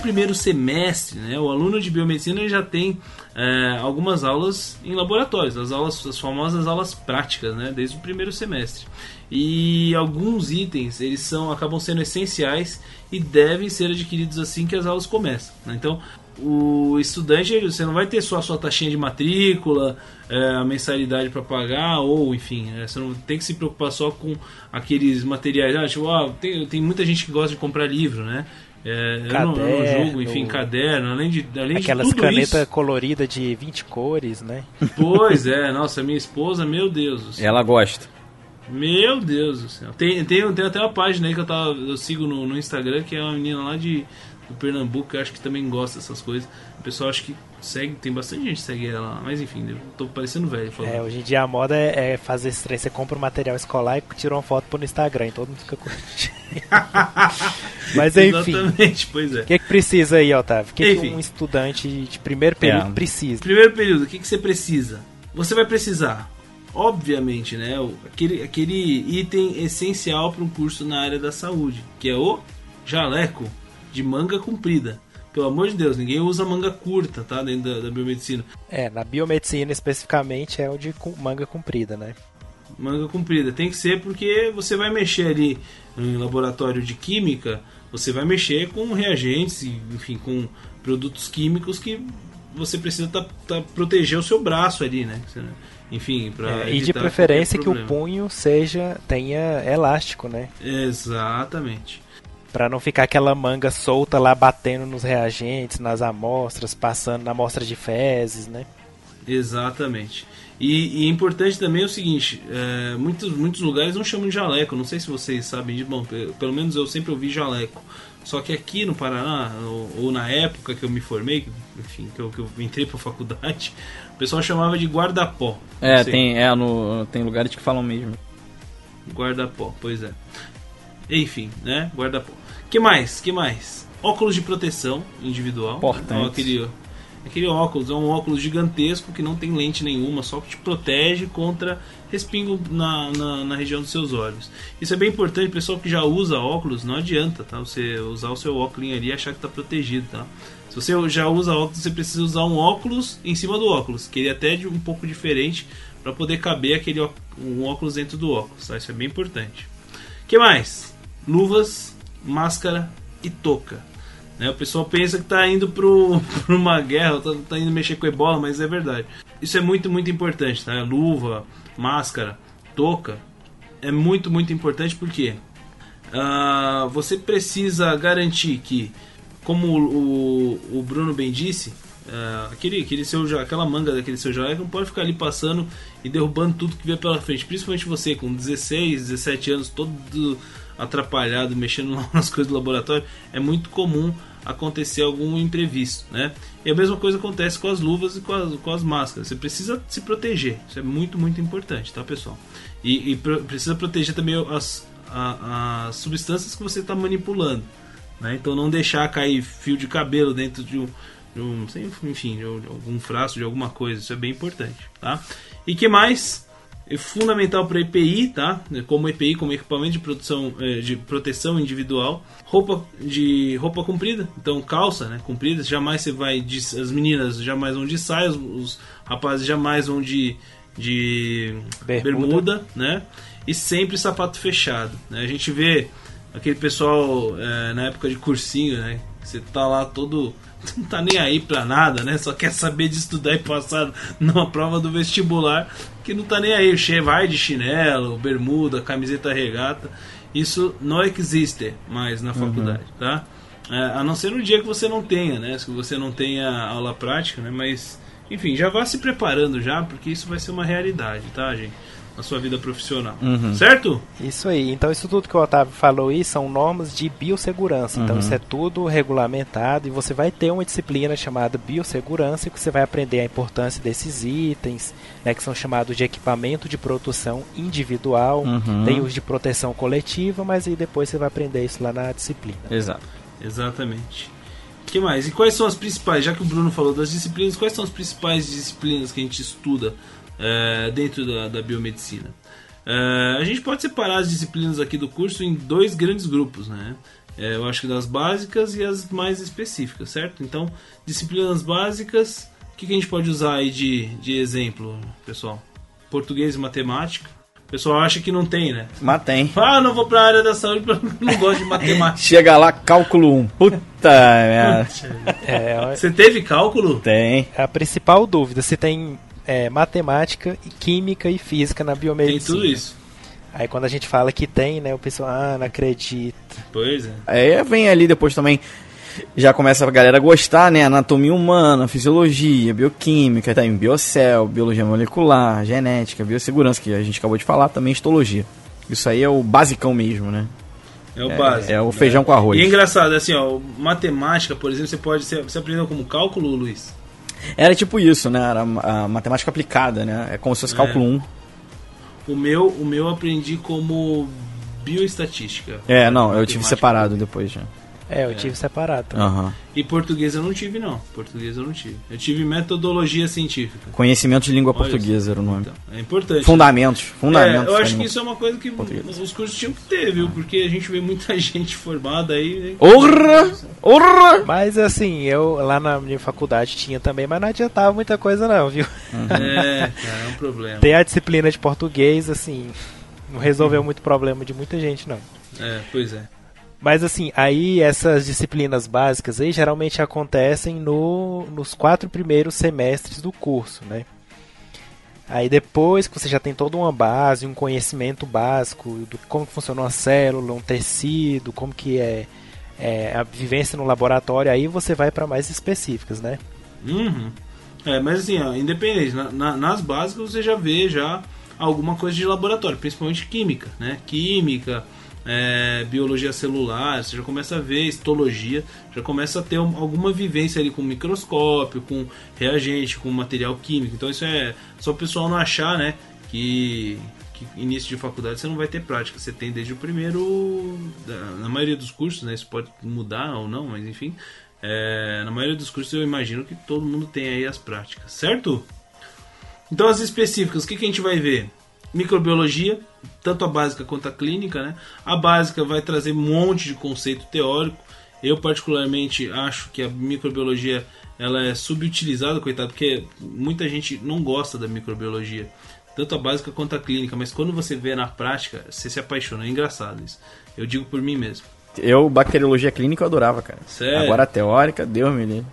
Primeiro semestre, né, o aluno de biomedicina já tem é, algumas aulas em laboratórios, as aulas, as famosas aulas práticas, né, desde o primeiro semestre. E alguns itens eles são acabam sendo essenciais e devem ser adquiridos assim que as aulas começam. né. Então, o estudante você não vai ter só a sua taxinha de matrícula, é, a mensalidade para pagar ou enfim, é, você não tem que se preocupar só com aqueles materiais. Ah, tipo, ah, tem, tem muita gente que gosta de comprar livro, né? É, eu, não, eu não Caderno. julgo, enfim, caderno, além de, além Aquelas canetas coloridas de 20 cores, né? Pois é, nossa, minha esposa, meu Deus do céu. Ela gosta. Meu Deus do céu. Tem, tem, tem até uma página aí que eu, tava, eu sigo no, no Instagram, que é uma menina lá de do Pernambuco, que eu acho que também gosta dessas coisas. O pessoal acho que segue, tem bastante gente que segue ela lá. Mas enfim, eu tô parecendo velho falando. É, hoje em dia a moda é, é fazer esse trem. Você compra um material escolar e tira uma foto pro Instagram e todo mundo fica curtindo. (laughs) Mas enfim. O Exatamente, pois é. que, que precisa aí, Otávio? O que, que um estudante de primeiro período É. precisa? Primeiro período, o que, que você precisa? Você vai precisar, obviamente, né? o- Aquele, aquele item essencial para um curso na área da saúde, que é o jaleco de manga comprida. Pelo amor de Deus, ninguém usa manga curta, tá? Dentro da, da biomedicina. É, na biomedicina especificamente é o de manga comprida, né? Manga comprida. Tem que ser porque você vai mexer ali em laboratório de química, você vai mexer com reagentes, enfim, com produtos químicos que você precisa tá, tá- proteger o seu braço ali, né? Enfim, para É, e de preferência que o punho seja tenha elástico, né? Exatamente. Pra não ficar aquela manga solta lá batendo nos reagentes, nas amostras, passando na amostra de fezes, né? Exatamente. E, e é importante também o seguinte: é, muitos, muitos lugares não chamam de jaleco. Não sei se vocês sabem disso. Bom, pe- pelo menos eu sempre ouvi jaleco. Só que aqui no Paraná, ou, ou na época que eu me formei, que- enfim, que eu, que eu entrei pra faculdade, o pessoal chamava de guarda-pó. É, tem, é no, tem lugares que falam mesmo. Guarda-pó, pois é. Enfim, né? Guarda-pó. Que mais? Que mais? Óculos de proteção individual. Importante. Então, aquele, aquele óculos é um óculos gigantesco que não tem lente nenhuma, só que te protege contra respingo na, na, na região dos seus olhos. Isso é bem importante, pessoal que já usa óculos, não adianta, tá? Você usar o seu óculos ali e achar que tá protegido, tá? Se você já usa óculos, você precisa usar um óculos em cima do óculos, que ele é até de um pouco diferente para poder caber aquele um óculos dentro do óculos, tá? Isso é bem importante. que mais? Luvas, máscara e touca. Né? O pessoal pensa que tá indo pro, (laughs) pra uma guerra, tá, tá indo mexer com ebola, mas é verdade. Isso é muito, muito importante, tá? Luva, máscara, touca. É muito, muito importante porque ah, você precisa garantir que, como o, o, Bruno bem disse, ah, aquele, aquele seu, aquela manga daquele seu jaleco não pode ficar ali passando e derrubando tudo que vê pela frente. Principalmente você com 16, 17 anos, todo atrapalhado, mexendo (laughs) nas coisas do laboratório. É muito comum acontecer algum imprevisto, né? E a mesma coisa acontece com as luvas e com as, com as máscaras. Você precisa se proteger. Isso é muito, muito importante, tá, pessoal? E, e precisa proteger também as, a- as substâncias que você está manipulando. Né? Então não deixar cair fio de cabelo dentro de um, de um enfim, de algum frasco, de alguma coisa. Isso é bem importante, tá? E que mais? É fundamental para EPI, tá? Como EPI, como equipamento de produção eh, de proteção individual, roupa de roupa comprida, então calça, né, comprida, jamais você vai de, as meninas jamais vão de saia, os, os rapazes jamais vão de de Bermuda. bermuda, né? E sempre sapato fechado, né? A gente vê aquele pessoal eh, na época de cursinho, né? Você tá lá todo (laughs) não tá nem aí pra nada, né? Só quer saber de estudar e passar numa prova do vestibular, que não tá nem aí. Vai de chinelo, bermuda, camiseta regata. Isso não existe mais na faculdade, tá? É, a não ser no dia que você não tenha, né? Se você não tenha aula prática, né? Mas, enfim, já vá se preparando já, porque isso vai ser uma realidade, tá, gente? Na sua vida profissional. Certo? Isso aí. Então, isso tudo que o Otávio falou aí são normas de biossegurança. Então, isso é tudo regulamentado e você vai ter uma disciplina chamada biossegurança que você vai aprender a importância desses itens, né, que são chamados de equipamento de proteção individual. Uhum. Tem os de proteção coletiva, mas aí depois você vai aprender isso lá na disciplina. Exato. Exatamente. O que mais? E quais são as principais, já que o Bruno falou das disciplinas, quais são as principais disciplinas que a gente estuda eh, dentro da, da biomedicina? Eh, a gente pode separar as disciplinas aqui do curso em dois grandes grupos, né? Eh, eu acho que das básicas e as mais específicas, certo? Então, disciplinas básicas, o que, que a gente pode usar aí de, de exemplo, pessoal? Português e matemática. O pessoal acha que não tem, né? Mas tem. Ah, não vou pra área da saúde porque eu não gosto de (laughs) matemática. Chega lá, cálculo 1. Puta (laughs) merda. É, Você teve cálculo? Tem. a principal dúvida, se tem é, matemática, química e física na Tem biomedicina. tudo isso. Aí quando a gente fala que tem, né, o pessoal, ah, não acredita. Pois é. Aí vem ali depois também. Já começa a galera a gostar, né? Anatomia humana, fisiologia, bioquímica, tá em biocel, biologia molecular, genética, biossegurança, que a gente acabou de falar, também histologia. Isso aí é o basicão mesmo, né? É o É- básico. é o feijão com arroz. E é engraçado, assim, ó, matemática, por exemplo, você pode. Você, você aprendeu como cálculo, Luiz? Era tipo isso, né? Era a matemática aplicada, né? É como se fosse É. cálculo 1. O meu, o meu eu aprendi como bioestatística. É, não, eu tive separado depois já. É, eu tive separado. Aham. E português eu não tive, não. Português eu não tive. Eu tive metodologia científica. Conhecimento de língua Olha portuguesa era o nome. Então, é importante. Fundamentos. Fundamentos. É, eu acho que isso é uma coisa que Português. os cursos tinham que ter, viu? Porque a gente vê muita (laughs) gente formada aí. Né? Orra! Orra! Mas assim, eu lá na minha faculdade tinha também, mas não adiantava muita coisa não, viu? É, cara, é um problema. Ter a disciplina de português, assim, não resolveu muito problema de muita gente, não. É, pois é. Mas assim, aí essas disciplinas básicas aí geralmente acontecem no, nos quatro primeiros semestres do curso, né? Aí depois que você já tem toda uma base, um conhecimento básico do como que funciona uma célula, um tecido, como que é, é a vivência no laboratório, aí você vai para mais específicas, né? Uhum. É, mas assim, ó, independente, na- na- nas básicas você já vê já alguma coisa de laboratório, principalmente química, né? Química, é, biologia celular, você já começa a ver histologia, já começa a ter um- alguma vivência ali com microscópio, com reagente, com material químico. Então isso é só o pessoal não achar, né, que, que início de faculdade você não vai ter prática, você tem desde o primeiro, na maioria dos cursos, né, isso pode mudar ou não, mas enfim, é, na maioria dos cursos eu imagino que todo mundo tem aí as práticas, certo? Então as específicas, o que, que a gente vai ver? Microbiologia, tanto a básica quanto a clínica, né? A básica vai trazer um monte de conceito teórico. Eu particularmente acho que a microbiologia ela é subutilizada, coitado, porque muita gente não gosta da microbiologia, tanto a básica quanto a clínica, mas quando você vê na prática, você se apaixona. É engraçado isso. Eu digo por mim mesmo. Eu, bacteriologia clínica, eu adorava, cara. Sério? Agora a teórica, Deus me livre.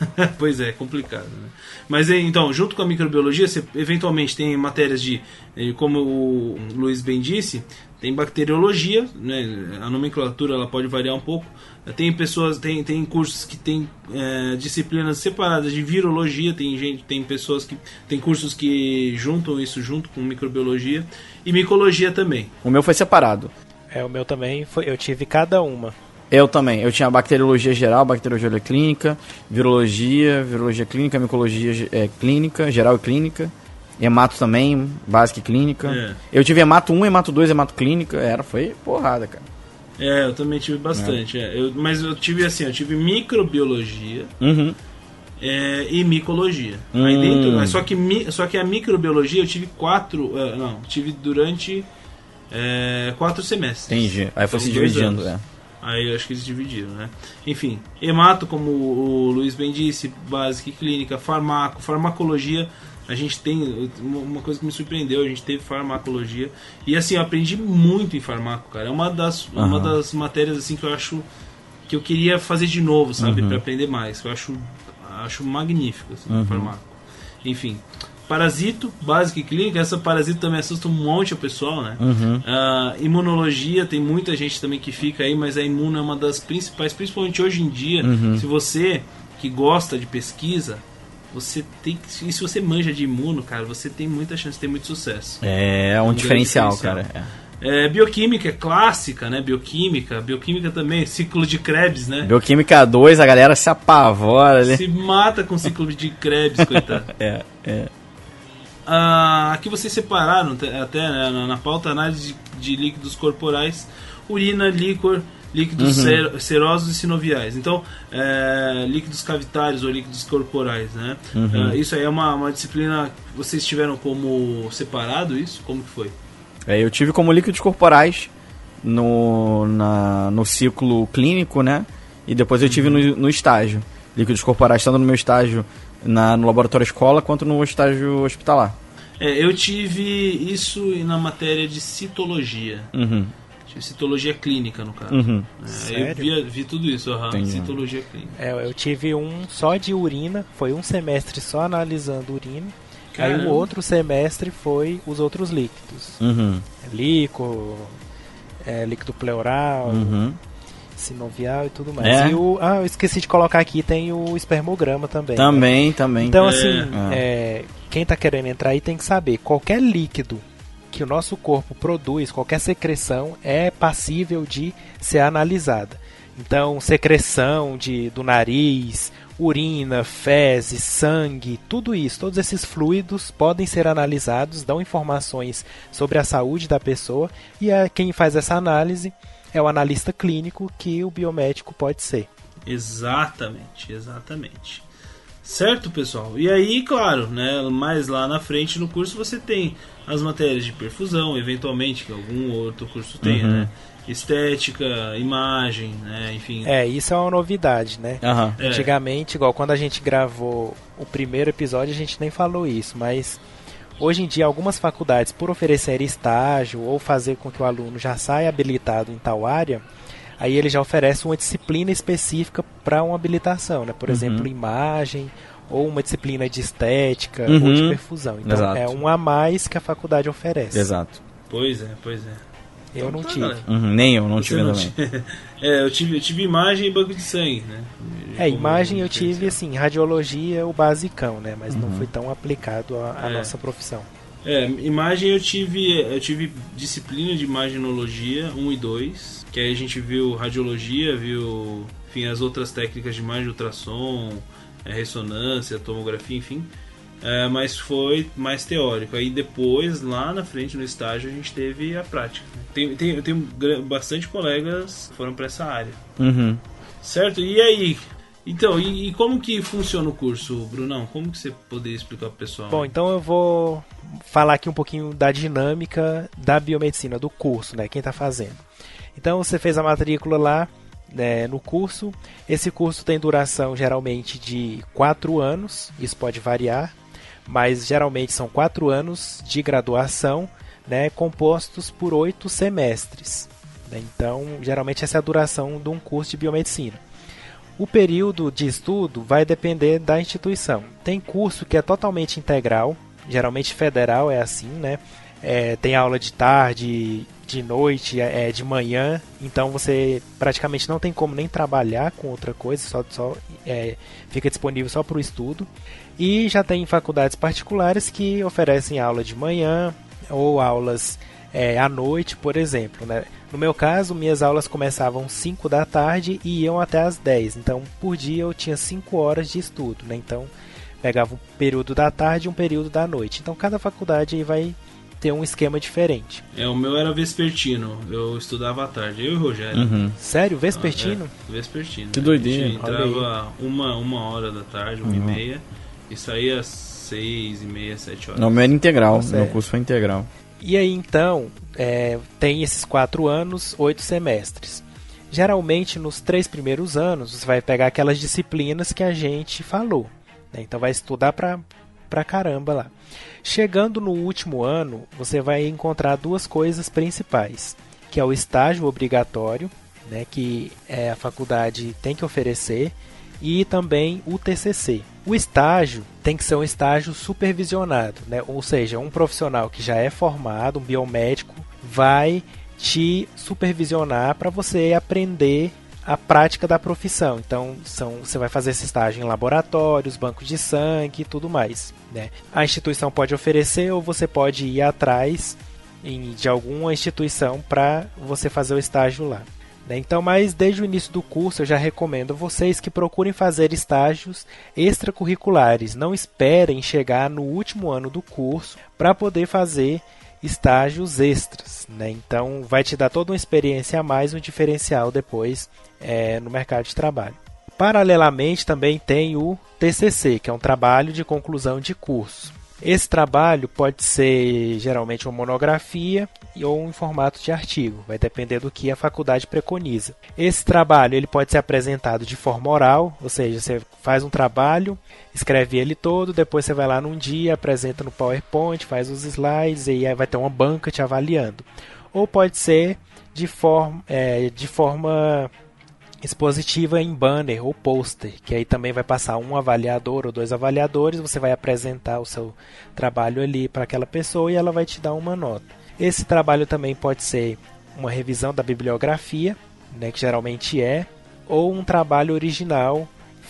(laughs) pois é, complicado. Né? Mas então, junto com a microbiologia, você eventualmente tem matérias de, eh, como o Luiz bem disse, tem bacteriologia, né? a nomenclatura ela pode variar um pouco. Tem pessoas, tem, tem cursos que tem eh, disciplinas separadas de virologia, tem gente, tem pessoas que tem cursos que juntam isso junto com microbiologia e micologia também. O meu foi separado. É, o meu também foi. Eu tive cada uma. Eu também. Eu tinha bacteriologia geral, bacteriologia clínica, virologia, virologia clínica, micologia é, clínica, geral e clínica. Hemato também, básica e clínica. É. Eu tive hemato 1, hemato 2, hemato clínica. Era, foi porrada, cara. É, eu também tive bastante. é. Eu- mas eu tive assim, eu tive microbiologia, Uhum. é, e micologia. Hum. Aí dentro, só que mi- só que a microbiologia eu tive quatro, é, não, tive durante é, quatro semestres. Entendi. Aí foi se dividindo, anos. Aí eu acho que eles dividiram, né? Enfim, hemato, como o Luiz bem disse, básica clínica, farmaco, farmacologia. A gente tem uma uma coisa que me surpreendeu, a gente teve farmacologia. E assim, eu aprendi muito em farmaco, cara. É uma das, uma Aham. das matérias assim que eu acho que eu queria fazer de novo, sabe? Uhum. Pra aprender mais. Eu acho, acho magnífico, assim, Uhum. farmaco. Enfim. Parasito, básica e clínica, essa parasito também assusta um monte o pessoal, né? Uhum. Ah, imunologia, tem muita gente também que fica aí, mas a imuno é uma das principais, principalmente hoje em dia. Uhum. Se você que gosta de pesquisa, você tem que. E se você manja de imuno, cara, você tem muita chance de ter muito sucesso. É um, Um grande diferencial, diferencial. cara. É, bioquímica é clássica, né? Bioquímica, bioquímica também, ciclo de Krebs, né? É. Bioquímica 2, a galera se apavora ali. Se mata com ciclo de Krebs, coitado. (laughs) É, é. Ah, aqui vocês separaram até né, na, na pauta análise de, de líquidos corporais, urina, líquor, líquidos Uhum. ser- serosos e sinoviais. Então, é, líquidos cavitários ou líquidos corporais, né? Uhum. Ah, isso aí é uma, uma disciplina que vocês tiveram como separado isso? Como que foi? É, eu tive como líquidos corporais no, na, no ciclo clínico, né? E depois eu tive no, no estágio. Líquidos corporais, tanto no meu estágio na, no laboratório escola, quanto no estágio hospitalar. É, eu tive isso na matéria de citologia. Uhum. Tive citologia clínica, no caso. Uhum. É, eu Sério? vi, vi tudo isso, Entendi. citologia clínica. É, eu tive um só de urina, foi um semestre só analisando urina. Aí Caramba. o outro semestre foi os outros líquidos. Uhum. Líquido, é, líquido pleural, Uhum. Sinovial e tudo mais. É? E o, ah, eu esqueci de colocar aqui, tem o espermograma também. né? Também, também. Então, É. assim, Ah. é, quem tá querendo entrar aí tem que saber: qualquer líquido que o nosso corpo produz, qualquer secreção, é passível de ser analisada. Então, secreção de, do nariz, urina, fezes, sangue, tudo isso, todos esses fluidos podem ser analisados, dão informações sobre a saúde da pessoa e a, quem faz essa análise é o analista clínico que o biomédico pode ser. Exatamente, exatamente. Certo, pessoal? E aí, claro, né, mais lá na frente no curso você tem as matérias de perfusão, eventualmente, que algum outro curso tem, Uhum. né? Estética, imagem, né? Enfim. É, isso é uma novidade, né? É. Antigamente, igual quando a gente gravou o primeiro episódio, a gente nem falou isso, mas hoje em dia algumas faculdades, por oferecer estágio ou fazer com que o aluno já saia habilitado em tal área, aí ele já oferece uma disciplina específica para uma habilitação, né? Por Uhum. exemplo, imagem ou uma disciplina de estética Uhum. ou de perfusão. Então Exato. é um a mais que a faculdade oferece. Exato. Pois é, pois é. Eu não Tá, tive. Uhum, Nem eu, não Você tive não também. tinha- (laughs) é, eu tive, eu tive imagem e banco de sangue, né? É, imagem eu tive assim, radiologia o basicão, né? Mas não foi tão aplicado à, à É. nossa profissão. É, imagem eu tive, eu tive disciplina de imaginologia 1 e 2, que aí a gente viu radiologia, viu, enfim, as outras técnicas de imagem, ultrassom, é, ressonância, tomografia, enfim. É, mas foi mais teórico. Aí depois, lá na frente, no estágio, a gente teve a prática. Tem, tem, eu tenho bastante colegas que foram para essa área. Uhum. Certo? E aí? Então, e, e como que funciona o curso, Brunão? Como que você poderia explicar pro pessoal? Bom, então eu vou falar aqui um pouquinho da dinâmica da biomedicina, do curso, né? Quem está fazendo. Então você fez a matrícula lá né, no curso. Esse curso tem duração geralmente de 4 anos, isso pode variar, mas geralmente são 4 anos de graduação, né, compostos por 8 semestres. né? Então, geralmente essa é a duração de um curso de biomedicina. O período de estudo vai depender da instituição. Tem curso que é totalmente integral, geralmente federal é assim, né? É, tem aula de tarde, de noite, é, de manhã, então você praticamente não tem como nem trabalhar com outra coisa, só, só é, fica disponível só para o estudo. E já tem faculdades particulares que oferecem aula de manhã ou aulas é, à noite, por exemplo. Né? No meu caso, minhas aulas começavam 5 da tarde e iam até as 10. Então, por dia eu tinha 5 horas de estudo. Né? Então, pegava um período da tarde e um período da noite. Então, cada faculdade aí vai ter um esquema diferente. É, o meu era vespertino. Eu estudava à tarde. Eu e o Rogério. Uhum. Sério? Vespertino? É, vespertino. Que doideira. A gente entrava uma, uma hora da tarde, uma e meia, e saía às seis e meia, sete horas. Não, o meu era integral. Nossa, meu é. curso foi integral. E aí então é, tem esses quatro anos, oito semestres. Geralmente nos três primeiros anos você vai pegar aquelas disciplinas que a gente falou. né? Então vai estudar pra, pra caramba lá. Chegando no último ano, você vai encontrar duas coisas principais, que é o estágio obrigatório, né, que é, a faculdade tem que oferecer, e também o TCC. O estágio tem que ser um estágio supervisionado, né? ou seja, um profissional que já é formado, um biomédico, vai te supervisionar para você aprender a prática da profissão. Então, são, você vai fazer esse estágio em laboratórios, bancos de sangue e tudo mais. Né? A instituição pode oferecer ou você pode ir atrás de alguma instituição para você fazer o estágio lá. Né? Então, mas desde o início do curso eu já recomendo vocês que procurem fazer estágios extracurriculares. Não esperem chegar no último ano do curso para poder fazer estágios extras. Né? Então, vai te dar toda uma experiência a mais, um diferencial depois eh, no mercado de trabalho. Paralelamente, também tem o TCC, que é um trabalho de conclusão de curso. Esse trabalho pode ser geralmente uma monografia ou em formato de artigo, vai depender do que a faculdade preconiza. Esse trabalho ele pode ser apresentado de forma oral, ou seja, você faz um trabalho, escreve ele todo, depois você vai lá num dia, apresenta no PowerPoint, faz os slides e aí vai ter uma banca te avaliando. Ou pode ser de forma, é, de forma expositiva em banner ou pôster, que aí também vai passar um avaliador ou dois avaliadores, você vai apresentar o seu trabalho ali para aquela pessoa e ela vai te dar uma nota. Esse trabalho também pode ser uma revisão da bibliografia, né, que geralmente é, ou um trabalho original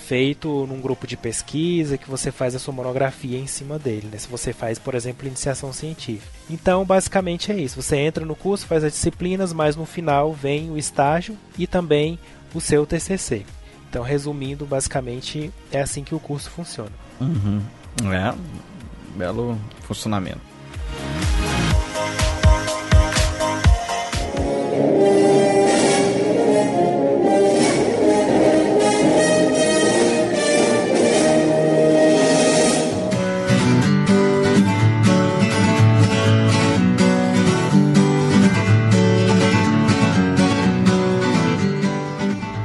feito num grupo de pesquisa que você faz a sua monografia em cima dele, né? Se você faz, por exemplo, iniciação científica. Então, basicamente é isso. Você entra no curso, faz as disciplinas, mas no final vem o estágio e também o seu TCC. Então, resumindo, basicamente é assim que o curso funciona. Uhum. É, belo funcionamento.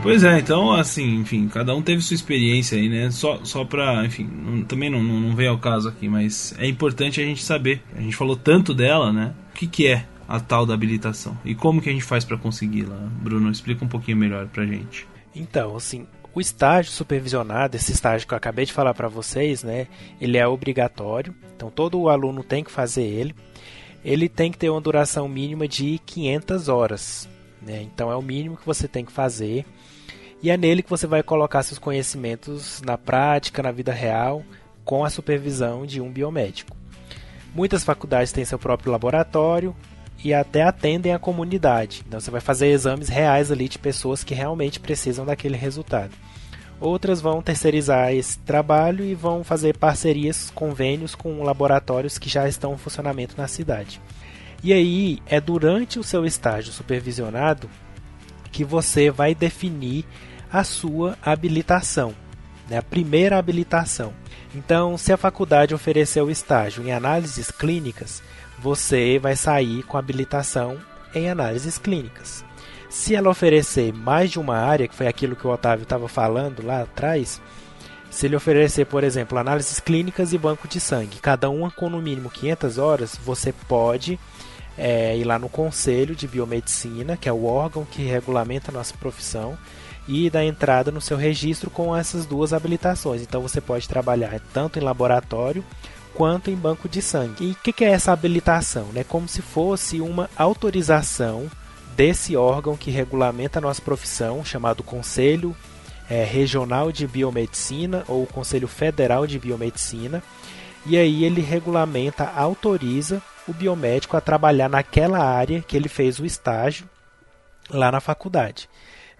Pois é, então, assim, enfim, cada um teve sua experiência aí, né? Só, só pra, enfim, não- também não, não, não veio ao caso aqui, mas é importante a gente saber. A gente falou tanto dela, né? O que, que é a tal da habilitação? E como que a gente faz pra consegui-la? Bruno, explica um pouquinho melhor pra gente. Então, assim, o estágio supervisionado, esse estágio que eu acabei de falar para vocês, né, ele é obrigatório. Então, todo aluno tem que fazer ele. Ele tem que ter uma duração mínima de 500 horas. Né? Então, é o mínimo que você tem que fazer. E é nele que você vai colocar seus conhecimentos na prática, na vida real, com a supervisão de um biomédico. Muitas faculdades têm seu próprio laboratório e até atendem a comunidade. Então você vai fazer exames reais ali de pessoas que realmente precisam daquele resultado. Outras vão terceirizar esse trabalho e vão fazer parcerias, convênios com laboratórios que já estão em funcionamento na cidade. E aí é durante o seu estágio supervisionado que você vai definir a sua habilitação, né? a primeira habilitação. Então, se a faculdade oferecer o estágio em análises clínicas, você vai sair com habilitação em análises clínicas. Se ela oferecer mais de uma área, que foi aquilo que o Otávio estava falando lá atrás, se ele oferecer, por exemplo, análises clínicas e banco de sangue, cada uma com no mínimo 500 horas, você pode é, ir lá no Conselho de Biomedicina, que é o órgão que regulamenta a nossa profissão, e dar entrada no seu registro com essas duas habilitações. Então você pode trabalhar tanto em laboratório quanto em banco de sangue. E o que, que é essa habilitação? É como se fosse uma autorização desse órgão que regulamenta a nossa profissão, chamado Conselho é, Regional de Biomedicina ou Conselho Federal de Biomedicina. E aí ele regulamenta, autoriza o biomédico a trabalhar naquela área que ele fez o estágio lá na faculdade.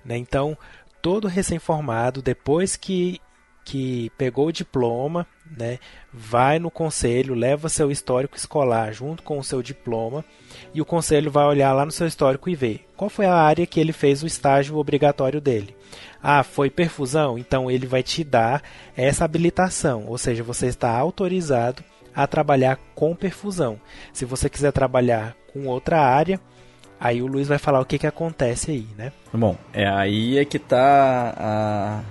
Né? Então, todo recém-formado, depois que, que pegou o diploma, né, vai no conselho, leva seu histórico escolar junto com o seu diploma e o conselho vai olhar lá no seu histórico e ver qual foi a área que ele fez o estágio obrigatório dele. Ah, foi perfusão? Então ele vai te dar essa habilitação, ou seja, você está autorizado a trabalhar com perfusão. Se você quiser trabalhar com outra área, aí o Luiz vai falar o que, que acontece aí, né? Bom, é aí é que tá a,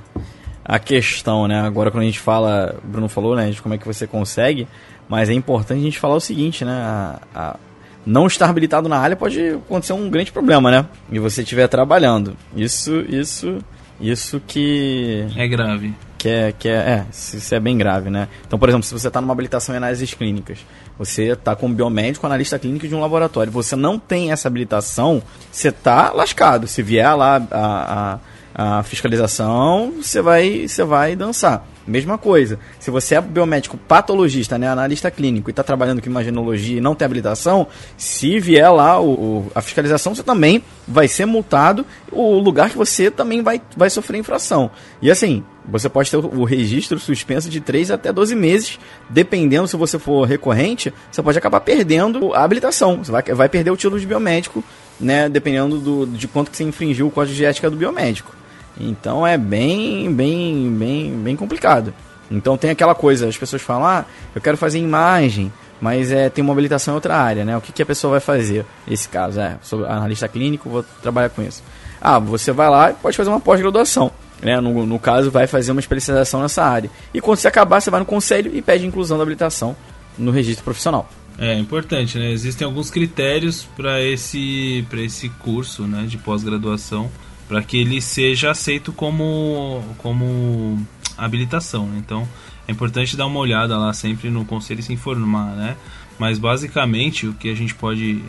a questão, né? Agora quando a gente fala, o Bruno falou, né, de como é que você consegue, mas é importante a gente falar o seguinte, né? A, a, não estar habilitado na área pode acontecer um grande problema, né? E você estiver trabalhando. Isso, isso, isso que é grave que é, que é, é, isso é bem grave, né? Então, por exemplo, se você está numa habilitação em análises clínicas, você está como biomédico, analista clínico de um laboratório, você não tem essa habilitação, você está lascado. Se vier lá a, a, a fiscalização, você vai, você vai dançar. Mesma coisa. Se você é biomédico patologista, né, analista clínico e está trabalhando com imagenologia e não tem habilitação, se vier lá o, o, a fiscalização, você também vai ser multado. O lugar que você também vai, vai sofrer infração. E assim, você pode ter o registro suspenso de 3 até 12 meses, dependendo se você for recorrente, você pode acabar perdendo a habilitação. Você vai, vai perder o título de biomédico, né, dependendo do, de quanto que você infringiu o código de ética do biomédico. Então é bem, bem, bem, bem complicado. Então tem aquela coisa, as pessoas falam, ah, eu quero fazer imagem, mas é, tem uma habilitação em outra área, né? O que, que a pessoa vai fazer? Nesse caso, é, sou analista clínico, vou trabalhar com isso. Ah, você vai lá e pode fazer uma pós-graduação. Né? No, no caso, vai fazer uma especialização nessa área. E quando você acabar, você vai no conselho e pede inclusão da habilitação no registro profissional. É importante, né? Existem alguns critérios para esse, esse curso né, de pós-graduação para que ele seja aceito como, como habilitação. Né? Então é importante dar uma olhada lá sempre no conselho e se informar, né? Mas basicamente o que a gente pode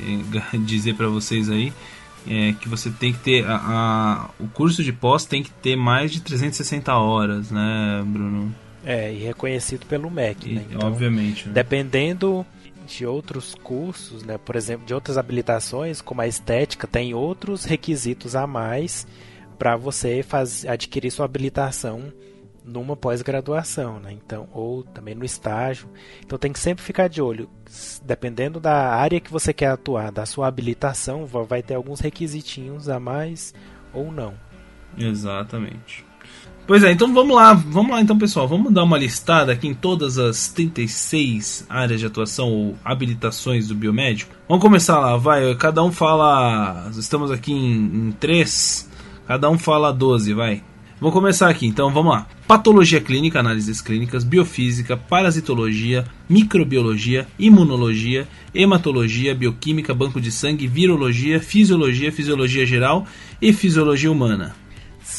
eh, (laughs) dizer para vocês aí é que você tem que ter a, a, o curso de pós tem que ter mais de 360 horas, né, Bruno? É, e reconhecido pelo MEC, e, né? Então, obviamente. Né? Dependendo de outros cursos, né, por exemplo, de outras habilitações, como a estética, tem outros requisitos a mais para você faz, adquirir sua habilitação numa pós-graduação, né? Então, ou também no estágio. Então tem que sempre ficar de olho, dependendo da área que você quer atuar, da sua habilitação, vai ter alguns requisitinhos a mais ou não. Exatamente. Pois é, então vamos lá, vamos lá então pessoal, vamos dar uma listada aqui em todas as 36 áreas de atuação ou habilitações do biomédico. Vamos começar lá, vai, cada um fala, estamos aqui em, em 3, cada um fala 12, vai. Vou começar aqui, então vamos lá. Patologia clínica, análises clínicas, biofísica, parasitologia, microbiologia, imunologia, hematologia, bioquímica, banco de sangue, virologia, fisiologia, fisiologia geral e fisiologia humana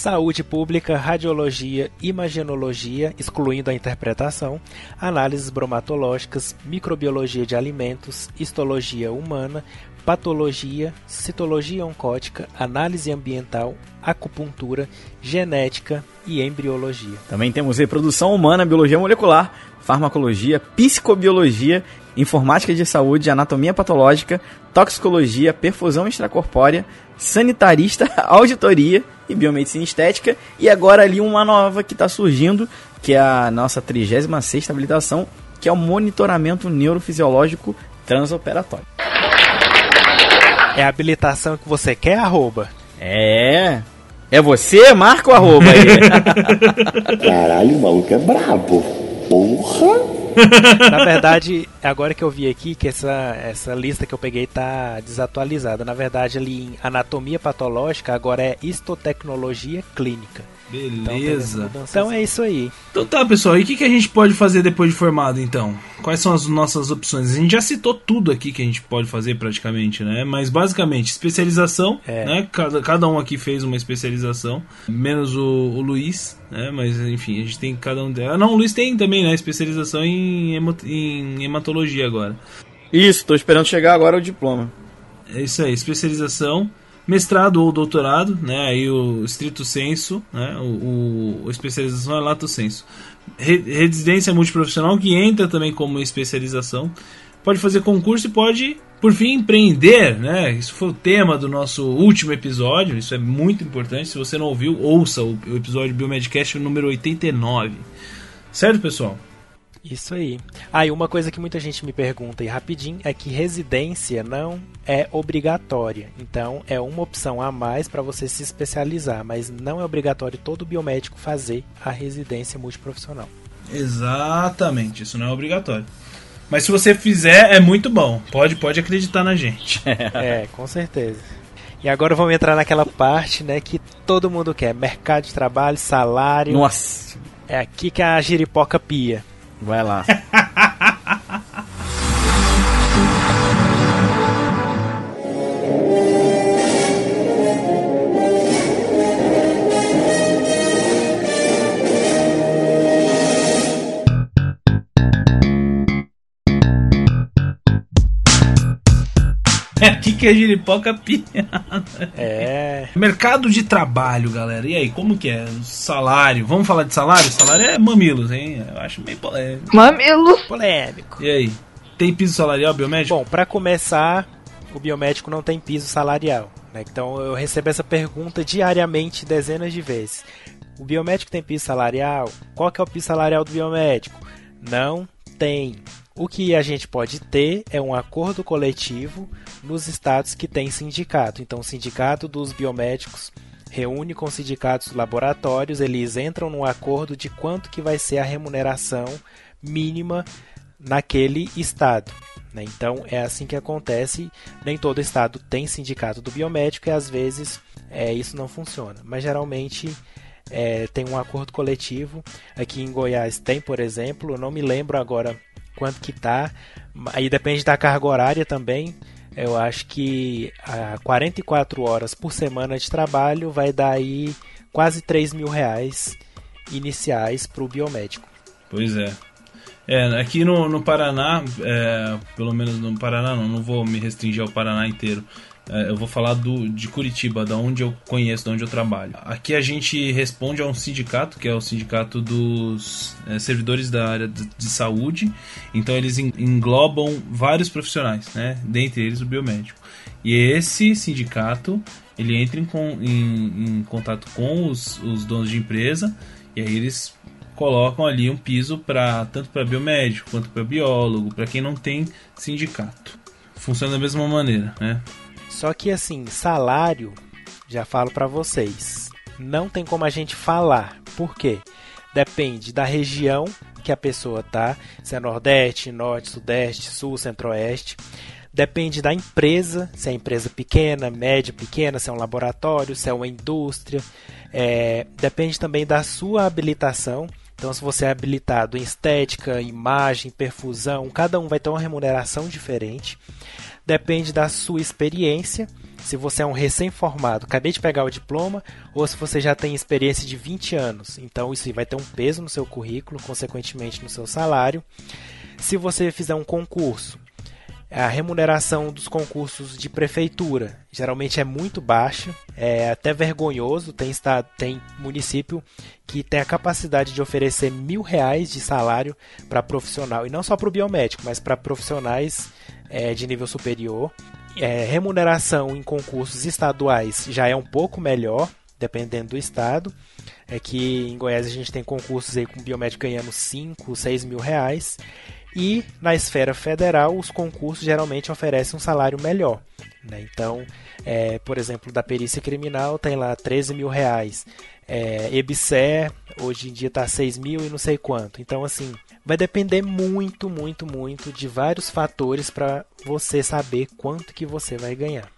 saúde pública, radiologia, imagenologia, excluindo a interpretação, análises bromatológicas, microbiologia de alimentos, histologia humana, patologia, citologia oncótica, análise ambiental, acupuntura, genética e embriologia. Também temos reprodução humana, biologia molecular, farmacologia, psicobiologia, informática de saúde, anatomia patológica, toxicologia, perfusão extracorpórea, sanitarista, (laughs) auditoria e biomedicina estética. E agora ali uma nova que está surgindo, que é a nossa 36ª habilitação, que é o monitoramento neurofisiológico transoperatório. É a habilitação que você quer, arroba? É. É você? Marca o arroba aí. (laughs) Caralho, o maluco é brabo. Porra! (laughs) Na verdade, agora que eu vi aqui que essa, essa lista que eu peguei tá desatualizada. Na verdade, ali em anatomia patológica, agora é histotecnologia clínica. Beleza. Então, então é isso aí. Então tá, pessoal. E o que, que a gente pode fazer depois de formado, então? Quais são as nossas opções? A gente já citou tudo aqui que a gente pode fazer praticamente, né? Mas basicamente, especialização, É. né? Cada, cada um aqui fez uma especialização, menos o, o Luiz, né? Mas enfim, a gente tem cada um delas. Ah, não, o Luiz tem também, né? Especialização em, em hematologia agora. Isso, tô esperando chegar agora o diploma. É isso aí, especialização, mestrado ou doutorado, né? Aí o estrito senso, né? O, o- especialização é lato senso. Re- residência multiprofissional que entra também como especialização. Pode fazer concurso e pode, por fim, empreender, né? Isso foi o tema do nosso último episódio, isso é muito importante. Se você não ouviu, ouça o episódio Biomedcast número 89. Certo, pessoal? Isso aí. Ah, e uma coisa que muita gente me pergunta e rapidinho é que residência não é obrigatória. Então é uma opção a mais para você se especializar, mas não é obrigatório todo biomédico fazer a residência multiprofissional. Exatamente, isso não é obrigatório. Mas se você fizer, é muito bom. Pode, pode acreditar na gente. (laughs) é, com certeza. E agora vamos entrar naquela parte, né, que todo mundo quer: mercado de trabalho, salário. Nossa, É aqui que a giripoca pia. Vai lá. (laughs) que a giripoca pia. É. Mercado de trabalho, galera. E aí, como que é? Salário. Vamos falar de salário? Salário é mamilos, hein? Eu acho meio polêmico. Mamilo. Polêmico. E aí? Tem piso salarial biomédico? Bom, para começar, o biomédico não tem piso salarial. né? Então eu recebo essa pergunta diariamente, dezenas de vezes. O biomédico tem piso salarial? Qual que é o piso salarial do biomédico? Não tem. O que a gente pode ter é um acordo coletivo nos estados que tem sindicato. Então, o sindicato dos biomédicos reúne com os sindicatos laboratórios, eles entram num acordo de quanto que vai ser a remuneração mínima naquele estado. né? Então é assim que acontece. Nem todo estado tem sindicato do biomédico e às vezes é, isso não funciona. Mas geralmente é, tem um acordo coletivo. Aqui em Goiás tem, por exemplo, eu não me lembro agora quanto que tá. Aí depende da carga horária também. Eu acho que a 44 horas por semana de trabalho vai dar aí quase 3 mil reais iniciais para o biomédico. Pois é. É, aqui no, no Paraná, é, pelo menos no Paraná não, não vou me restringir ao Paraná inteiro. É, eu vou falar do, de Curitiba, da onde eu conheço, da onde eu trabalho. Aqui a gente responde a um sindicato, que é o sindicato dos é, servidores da área de, de saúde. Então eles en- englobam vários profissionais, né? Dentre eles o biomédico. E esse sindicato, ele entra em, em- em contato com os, os donos de empresa e aí eles colocam ali um piso para tanto para biomédico quanto para biólogo, para quem não tem sindicato. Funciona da mesma maneira, né? Só que assim, salário, já falo pra vocês, não tem como a gente falar. Por quê? Depende da região que a pessoa tá, se é Nordeste, Norte, Sudeste, Sul, Centro-Oeste. Depende da empresa, se é empresa pequena, média, pequena, se é um laboratório, se é uma indústria. É, depende também da sua habilitação. Então, se você é habilitado em estética, imagem, perfusão, cada um vai ter uma remuneração diferente. Depende da sua experiência. Se você é um recém-formado, acabei de pegar o diploma, ou se você já tem experiência de 20 anos. Então, isso vai ter um peso no seu currículo, consequentemente no seu salário. Se você fizer um concurso, A remuneração dos concursos de prefeitura geralmente é muito baixa, é até vergonhoso. Tem, estado, tem município que tem a capacidade de oferecer mil reais de salário para profissional, e não só para o biomédico, mas para profissionais é, de nível superior. É, remuneração em concursos estaduais já é um pouco melhor, dependendo do estado. É que em Goiás a gente tem concursos aí com biomédico ganhando 5, 6 mil reais. E na esfera federal, os concursos geralmente oferecem um salário melhor. Né? Então, é, por exemplo, da perícia criminal tem lá 13 mil reais. É, EBSER, hoje em dia está 6 mil e não sei quanto. Então, assim, vai depender muito, muito, muito de vários fatores para você saber quanto que você vai ganhar.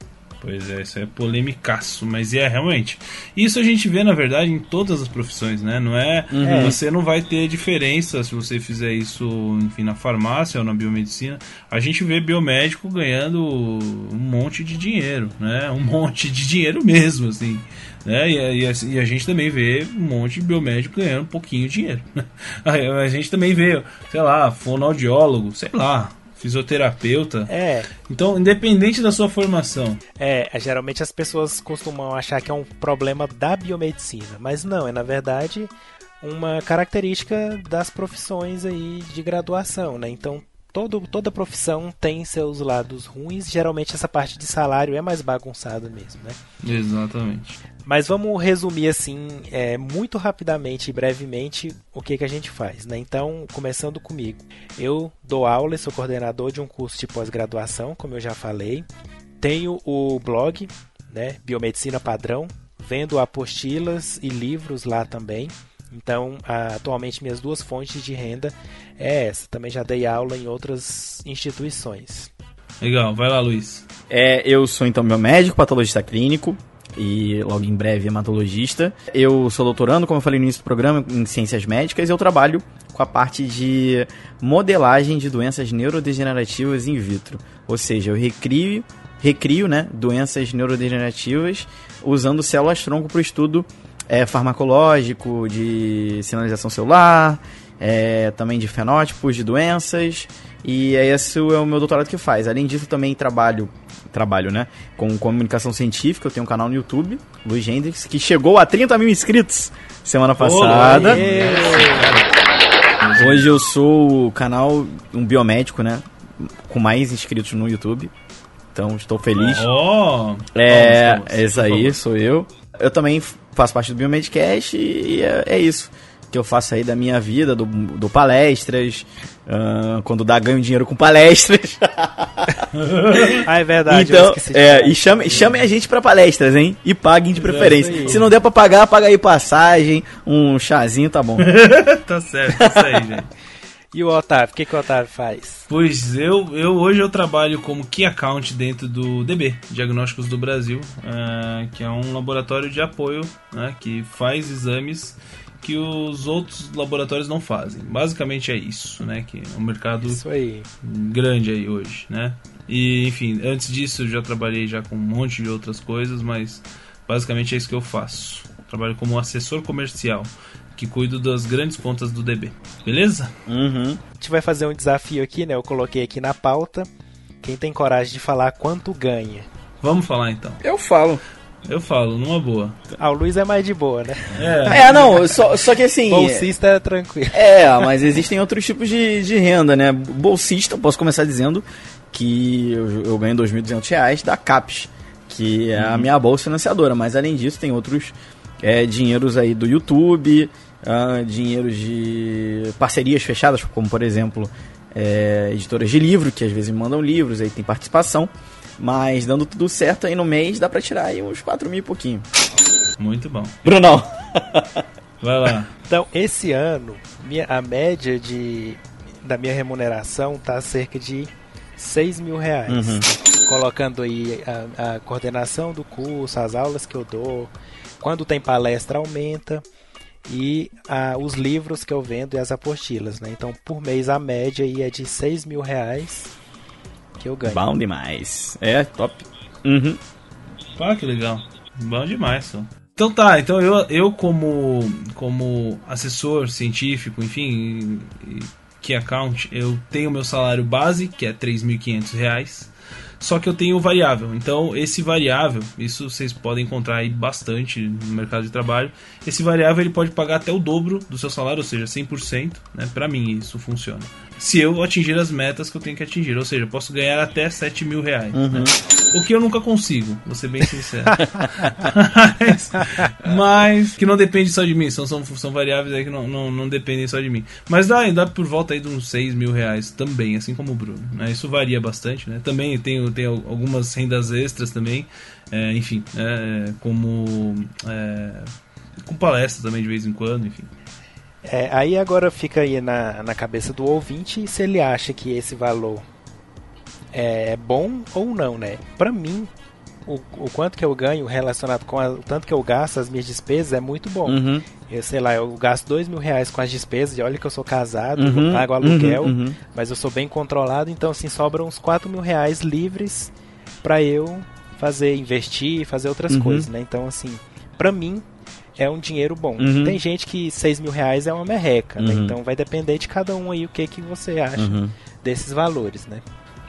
Pois é, isso é polemicaço, mas é realmente. Isso a gente vê, na verdade, em todas as profissões, né? Não é. Uhum. Você não vai ter diferença se você fizer isso, enfim, na farmácia ou na biomedicina. A gente vê biomédico ganhando um monte de dinheiro, né? Um (laughs) monte de dinheiro mesmo, assim. Né? E, e, a, e, a, gente também vê um monte de biomédico ganhando um pouquinho de dinheiro. (laughs) a gente também vê, sei lá, fonoaudiólogo, sei lá, fisioterapeuta. É. Então, independente da sua formação. É, geralmente as pessoas costumam achar que é um problema da biomedicina, mas não, é na verdade uma característica das profissões aí de graduação, né? Então, todo, toda profissão tem seus lados ruins. Geralmente essa parte de salário é mais bagunçada mesmo, né? Exatamente. Mas vamos resumir assim, é, muito rapidamente e brevemente o que, que a gente faz, né? Então, começando comigo. Eu dou aula e sou coordenador de um curso de pós-graduação, como eu já falei. Tenho o blog, né? Biomedicina Padrão. Vendo apostilas e livros lá também. Então, atualmente minhas duas fontes de renda é essa. Também já dei aula em outras instituições. Legal, vai lá, Luiz. É, eu sou então meu médico, patologista clínico e logo em breve hematologista. Eu sou doutorando, como eu falei no início do programa, em ciências médicas e eu trabalho com a parte de modelagem de doenças neurodegenerativas in vitro. Ou seja, eu recrio, recrio né, doenças neurodegenerativas usando células-tronco para o estudo é, farmacológico, de sinalização celular, é, também de fenótipos de doenças. E esse é o meu doutorado que faz. Além disso, também trabalho, trabalho né, com comunicação científica. Eu tenho um canal no YouTube, Luiz Hendrix, que chegou a 30 mil inscritos semana passada. Hoje eu sou o canal, um biomédico, né? Com mais inscritos no YouTube. Então estou feliz. Oh, é, vamos, vamos, é isso aí, sou eu. Eu também faço parte do Biomedcast e é, é isso que eu faço aí da minha vida, do, do palestras, uh, quando dá ganho dinheiro com palestras. (laughs) ah, é verdade. Então, é, e chamem chame a gente para palestras, hein? E paguem de preferência. Se não der para pagar, paga aí passagem, um chazinho, tá bom. (laughs) tá certo, isso aí, gente. E o Otávio, o que, que o Otávio faz? Pois eu, eu hoje eu trabalho como Key Account dentro do DB, Diagnósticos do Brasil, uh, que é um laboratório de apoio né, que faz exames que os outros laboratórios não fazem. Basicamente é isso, né? Que é um mercado aí. grande aí hoje, né? E enfim, antes disso eu já trabalhei já com um monte de outras coisas, mas basicamente é isso que eu faço. Trabalho como assessor comercial que cuido das grandes contas do DB. Beleza? Uhum. A gente vai fazer um desafio aqui, né? Eu coloquei aqui na pauta. Quem tem coragem de falar quanto ganha? Vamos falar então. Eu falo. Eu falo, numa boa. Ah, o Luiz é mais de boa, né? É, é não, só, só que assim. Bolsista é tranquilo. É, mas existem outros tipos de, de renda, né? Bolsista, posso começar dizendo que eu, eu ganho R$ 2.200 da CAPES, que é a uhum. minha bolsa financiadora, mas além disso tem outros é, dinheiros aí do YouTube, uh, dinheiro de parcerias fechadas, como por exemplo é, editoras de livro, que às vezes me mandam livros, aí tem participação. Mas dando tudo certo aí no mês, dá pra tirar aí uns 4 mil e pouquinho. Muito bom. Brunão. (laughs) Vai lá. Então, esse ano, minha, a média de, da minha remuneração tá cerca de 6 mil reais. Uhum. Colocando aí a, a coordenação do curso, as aulas que eu dou. Quando tem palestra, aumenta e ah, os livros que eu vendo e as apostilas, né? Então, por mês a média aí é de 6 mil reais que eu ganho. Bom demais. É, top. Uhum. Ah, que legal. Bom demais, só. Então tá, então eu, eu como, como assessor científico, enfim, Key Account, eu tenho meu salário base, que é 3.500 reais só que eu tenho variável. Então, esse variável, isso vocês podem encontrar aí bastante no mercado de trabalho. Esse variável ele pode pagar até o dobro do seu salário, ou seja, 100%. Né? Para mim, isso funciona. Se eu atingir as metas que eu tenho que atingir, ou seja, eu posso ganhar até 7 mil reais. Uhum. Né? O que eu nunca consigo, vou ser bem sincero. (laughs) mas, mas, que não depende só de mim, são, são, são variáveis aí que não, não, não dependem só de mim. Mas dá, dá por volta aí de uns 6 mil reais também, assim como o Bruno. Né? Isso varia bastante, né? Também tenho, tenho algumas rendas extras também, é, enfim, é, como é, com palestra também de vez em quando, enfim. É, aí agora fica aí na, na cabeça do ouvinte se ele acha que esse valor é bom ou não, né? Para mim, o, o quanto que eu ganho relacionado com a, o tanto que eu gasto, as minhas despesas, é muito bom. Uhum. Eu sei lá, eu gasto dois mil reais com as despesas, e olha que eu sou casado, uhum. eu pago aluguel, uhum, uhum. mas eu sou bem controlado, então assim, sobram uns quatro mil reais livres para eu fazer, investir, fazer outras uhum. coisas, né? Então assim, para mim, é um dinheiro bom. Uhum. Tem gente que 6 mil reais é uma merreca, né? uhum. né? Então vai depender de cada um aí o que, que você acha uhum. desses valores, né?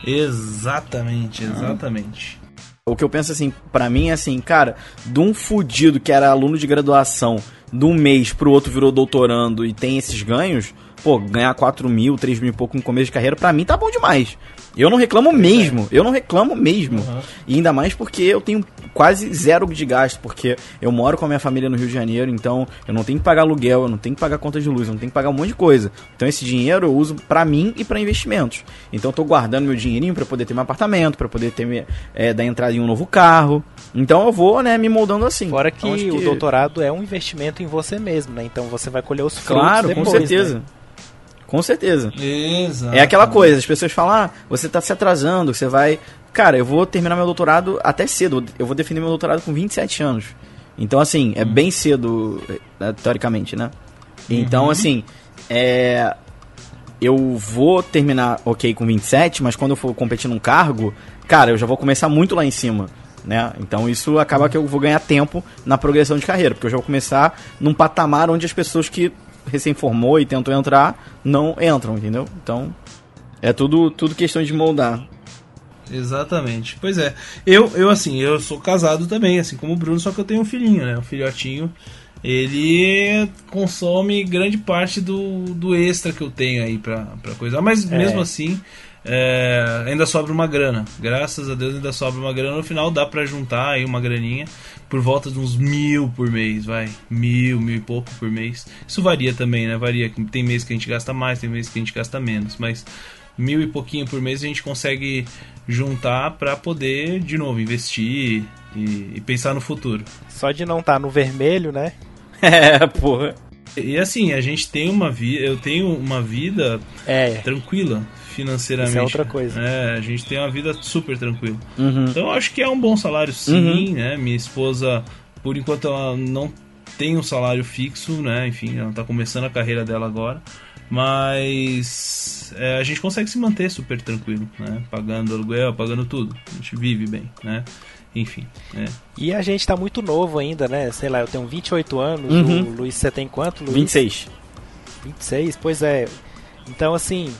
Exatamente, exatamente. O que eu penso assim, para mim é assim, cara, de um fudido que era aluno de graduação, de um mês pro outro virou doutorando e tem esses ganhos, pô, ganhar 4 mil, 3 mil e pouco no começo de carreira, para mim tá bom demais. Eu não reclamo mesmo, eu não reclamo mesmo. Uhum. E ainda mais porque eu tenho quase zero de gasto, porque eu moro com a minha família no Rio de Janeiro, então eu não tenho que pagar aluguel, eu não tenho que pagar conta de luz, eu não tenho que pagar um monte de coisa. Então esse dinheiro eu uso para mim e para investimentos. Então eu tô guardando meu dinheirinho para poder ter meu apartamento, para poder ter é, dar entrada em um novo carro. Então eu vou, né, me moldando assim. Fora que, então, que... o doutorado é um investimento em você mesmo, né? Então você vai colher os frutos Claro, depois, com certeza. Né? Com certeza. Exato. É aquela coisa, as pessoas falam, ah, você tá se atrasando, você vai. Cara, eu vou terminar meu doutorado até cedo. Eu vou defender meu doutorado com 27 anos. Então, assim, é uhum. bem cedo, eh, teoricamente, né? Então, uhum. assim, é. Eu vou terminar, ok, com 27, mas quando eu for competir num cargo, cara, eu já vou começar muito lá em cima. Né? Então isso acaba que eu vou ganhar tempo na progressão de carreira, porque eu já vou começar num patamar onde as pessoas que recém formou e tentou entrar, não entram, entendeu? Então, é tudo, tudo questão de moldar. Exatamente. Pois é. Eu, eu assim, eu sou casado também, assim como o Bruno, só que eu tenho um filhinho, né? Um filhotinho. Ele consome grande parte do, do extra que eu tenho aí pra, pra coisa. Mas é. mesmo assim, é, ainda sobra uma grana. Graças a Deus ainda sobra uma grana. No final dá pra juntar aí uma graninha por volta de uns mil por mês, vai. Mil, mil e pouco por mês. Isso varia também, né? Varia. Tem mês que a gente gasta mais, tem mês que a gente gasta menos. Mas mil e pouquinho por mês a gente consegue juntar para poder, de novo, investir e, e, pensar no futuro. Só de não estar tá no vermelho, né? (laughs) é, porra. E assim, a gente tem uma vida. Eu tenho uma vida é. tranquila financeiramente. Isso é outra coisa. É, a gente tem uma vida super tranquila. Uhum. Então acho que é um bom salário sim, uhum. né? Minha esposa, por enquanto, ela não tem um salário fixo, né? Enfim, ela tá começando a carreira dela agora. Mas é, a gente consegue se manter super tranquilo, né? Pagando aluguel, pagando tudo. A gente vive bem, né? Enfim. É. E a gente tá muito novo ainda, né? Sei lá, eu tenho 28 anos, uhum. o Luiz, você tem quanto, Luiz? 26. 26? Pois é. Então, assim,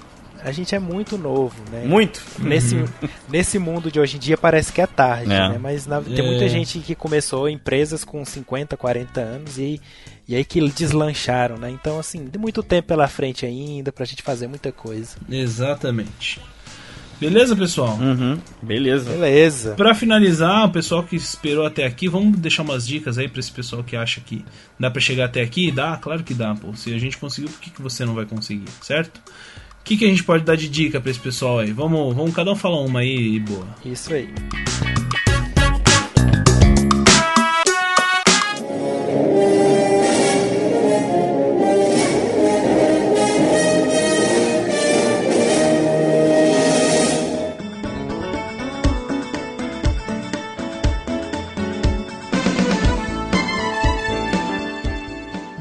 a gente é muito novo, né? Muito. Nesse, uhum. nesse mundo de hoje em dia parece que é tarde, é. né? Mas na, tem muita é. gente que começou empresas com 50, 40 anos e, e aí que deslancharam, né? Então, assim, tem muito tempo pela frente ainda pra gente fazer muita coisa. Exatamente. Beleza, pessoal? Uhum. Beleza. Beleza. Para finalizar, o pessoal que esperou até aqui, vamos deixar umas dicas aí para esse pessoal que acha que dá para chegar até aqui. Dá? Claro que dá, pô. Se a gente conseguiu, por que, que você não vai conseguir, certo? Que, que a gente pode dar de dica para esse pessoal aí? Vamos, vamos cada um falar uma aí e boa. Isso aí.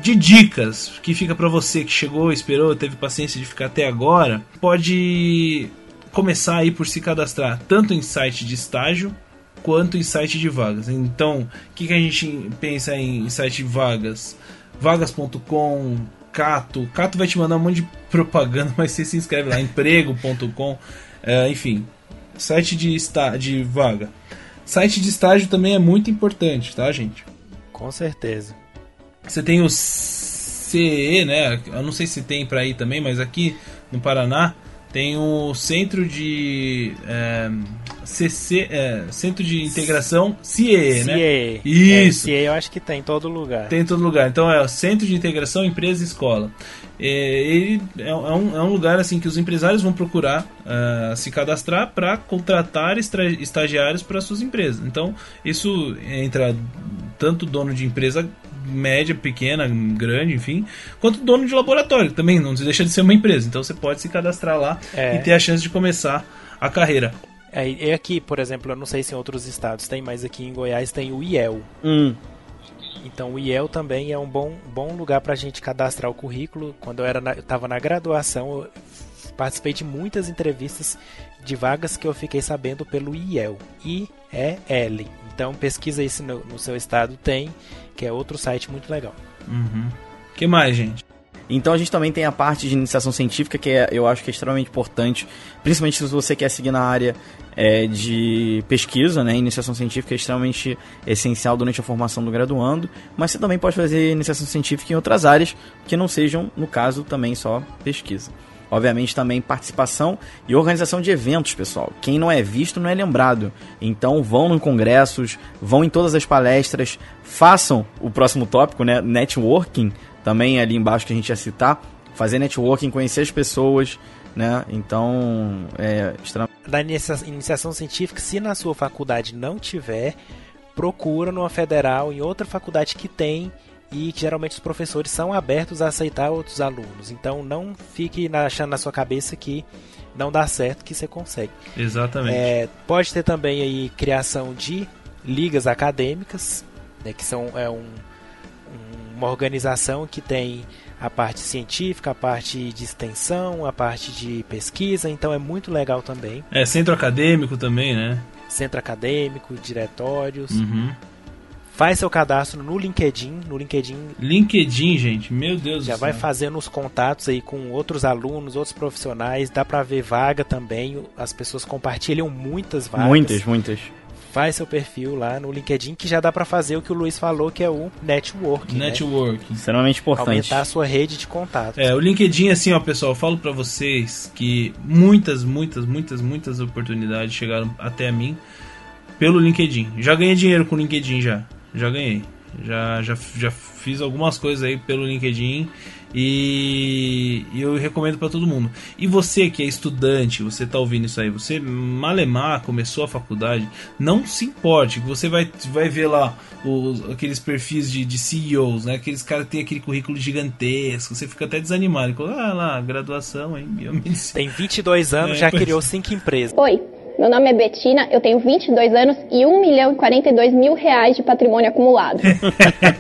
De dicas que fica para você que chegou, esperou, teve paciência de ficar até agora, pode começar aí por se cadastrar tanto em site de estágio quanto em site de vagas. Então, o que, que a gente pensa em site de vagas? Vagas.com, Cato. Cato vai te mandar um monte de propaganda, (laughs) mas você se inscreve lá, emprego.com, é, enfim, site de, de vaga. Site de estágio também é muito importante, tá, gente? Com certeza. Você tem o CE, né? Eu não sei se tem para aí também, mas aqui no Paraná tem o Centro de é, CC, é, Centro de Integração CIE, né? CIE. Isso. É, CIE eu acho que tem em todo lugar. Tem em todo lugar. Então é o Centro de Integração Empresa e Escola. É, ele é, um, é um lugar assim que os empresários vão procurar uh, se cadastrar para contratar estagiários para suas empresas. Então isso entra tanto dono de empresa média, pequena, grande, enfim, quanto dono de laboratório também, não deixa de ser uma empresa. Então você pode se cadastrar lá É. e ter a chance de começar a carreira. É, e aqui, por exemplo, eu não sei se em outros estados tem, mas aqui em Goiás tem o IEL. Hum. Então o IEL também é um bom, bom lugar para a gente cadastrar o currículo. Quando eu era na, eu estava na graduação, eu participei de muitas entrevistas de vagas que eu fiquei sabendo pelo IEL. I-E-L. Então pesquisa isso no, no seu estado, tem, que é outro site muito legal. Uhum. que mais, gente? Então a gente também tem a parte de iniciação científica, que é, eu acho que é extremamente importante, principalmente se você quer seguir na área é, de pesquisa, né? Iniciação científica é extremamente essencial durante a formação do graduando, mas você também pode fazer iniciação científica em outras áreas que não sejam, no caso, também só pesquisa. Obviamente também participação e organização de eventos, pessoal. Quem não é visto não é lembrado. Então vão em congressos, vão em todas as palestras, façam o próximo tópico, né? Networking, também ali embaixo que a gente ia citar. Fazer networking, conhecer as pessoas, né? Então, é extremamente inicia- iniciação científica, se na sua faculdade não tiver, procura numa federal, em outra faculdade que tem e que geralmente os professores são abertos a aceitar outros alunos. Então não fique achando na sua cabeça que não dá certo que você consegue. Exatamente. É, pode ter também aí criação de ligas acadêmicas, né, que são é um- uma organização que tem a parte científica, a parte de extensão, a parte de pesquisa, então é muito legal também. É, centro acadêmico também, né? Centro acadêmico, diretórios. Uhum. Faz seu cadastro no LinkedIn, no LinkedIn LinkedIn, gente, meu Deus já do vai céu. fazendo os contatos aí com outros alunos, outros profissionais, dá pra ver vaga também, as pessoas compartilham muitas vagas. muitas, muitas. faz seu perfil lá no LinkedIn, que já dá pra fazer o que o Luiz falou, que é o networking. né? Networking. Extremamente importante. Aumentar a sua rede de contatos. É, o LinkedIn, assim, ó, pessoal, eu falo pra vocês que muitas, muitas, muitas, muitas oportunidades chegaram até a mim pelo LinkedIn. Já ganhei dinheiro com o LinkedIn, já. Já ganhei. Já, já, já fiz algumas coisas aí pelo LinkedIn e, e eu recomendo pra todo mundo. E você que é estudante, você tá ouvindo isso aí, você malemar começou a faculdade, não se importe, que você vai, vai ver lá os, aqueles perfis de, de CEOs, né? Aqueles caras que tem aquele currículo gigantesco, você fica até desanimado. Ah lá, graduação em biomedicina. Tem 22 anos, É, já pois criou cinco empresas. Oi, meu nome é Betina, eu tenho 22 anos e 1 milhão e 42 mil reais de patrimônio acumulado.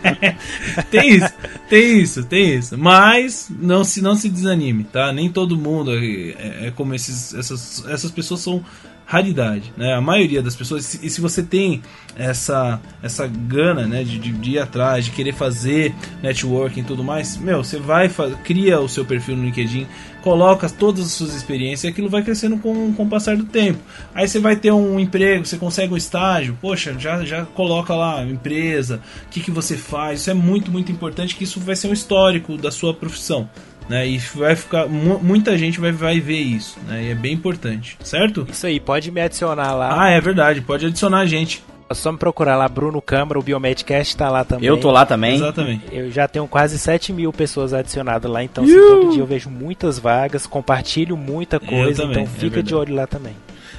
(laughs) tem isso, tem isso, tem isso. Mas não se, não se desanime, tá? Nem todo mundo é, é- como esses, essas, essas pessoas são raridade, né? A maioria das pessoas, e se você tem essa essa gana, né, de, de, ir atrás, de querer fazer networking e tudo mais, meu, você vai cria o seu perfil no LinkedIn, coloca todas as suas experiências e aquilo vai crescendo com, com o passar do tempo. Aí você vai ter um emprego, você consegue um estágio, poxa, já, já coloca lá empresa, o que, que você faz. Isso é muito, muito importante, que isso vai ser um histórico da sua profissão. Né, e vai ficar. mu- Muita gente vai, vai ver isso, né? E é bem importante, certo? Isso aí, pode me adicionar lá. Ah, é verdade, pode adicionar a gente. É só me procurar lá, Bruno Câmara, o Biomedcast tá lá também. Eu tô lá também. Exatamente. Eu já tenho quase 7 mil pessoas adicionadas lá, então assim, todo dia eu vejo muitas vagas, compartilho muita coisa, também, então é fica verdade. de olho lá também.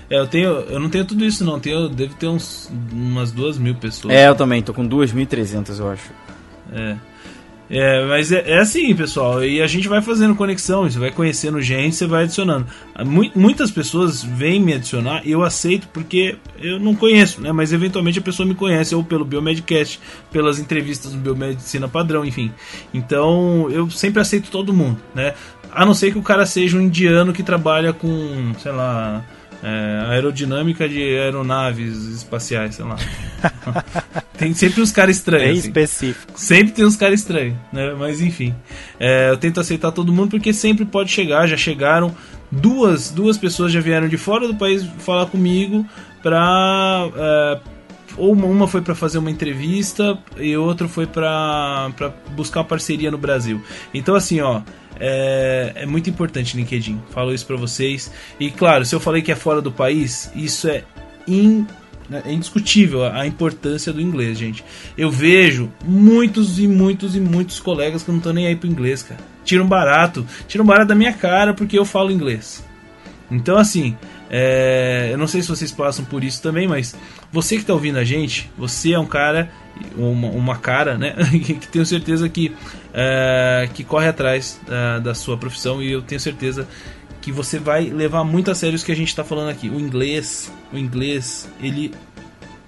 É, eu tenho. Eu não tenho tudo isso, não. Tenho, eu devo ter uns, umas duas mil pessoas. É, eu também, tô com 2.300, eu acho. É. É, mas é, é assim, pessoal. E a gente vai fazendo conexão, você vai conhecendo gente, você vai adicionando. Mu- muitas pessoas vêm me adicionar e eu aceito porque eu não conheço, né? Mas eventualmente a pessoa me conhece, ou pelo Biomedcast, pelas entrevistas no Biomedicina Padrão, enfim. Então eu sempre aceito todo mundo, né? A não ser que o cara seja um indiano que trabalha com, sei lá, É, aerodinâmica de aeronaves espaciais, sei lá. (laughs) tem sempre uns caras estranhos. Bem assim. específico. Sempre tem uns caras estranhos, né? Mas enfim. É, eu tento aceitar todo mundo porque sempre pode chegar. Já chegaram. Duas, duas pessoas já vieram de fora do país falar comigo pra. É, ou uma- foi pra fazer uma entrevista e outra foi pra buscar parceria no Brasil. Então, assim, ó. É, é muito importante LinkedIn. Falo isso pra vocês. E claro, se eu falei que é fora do país, isso é in- é indiscutível a importância do inglês, gente. Eu vejo muitos e muitos e muitos colegas que não estão nem aí pro inglês, cara. Tiram barato, tiram barato da minha cara porque eu falo inglês. Então, assim, é, eu não sei se vocês passam por isso também, mas você que tá ouvindo a gente, você é um cara, uma, uma cara, né, que (laughs) tenho certeza que, é, que corre atrás é, da sua profissão e eu tenho certeza que você vai levar muito a sério isso que a gente está falando aqui. O inglês, o inglês, ele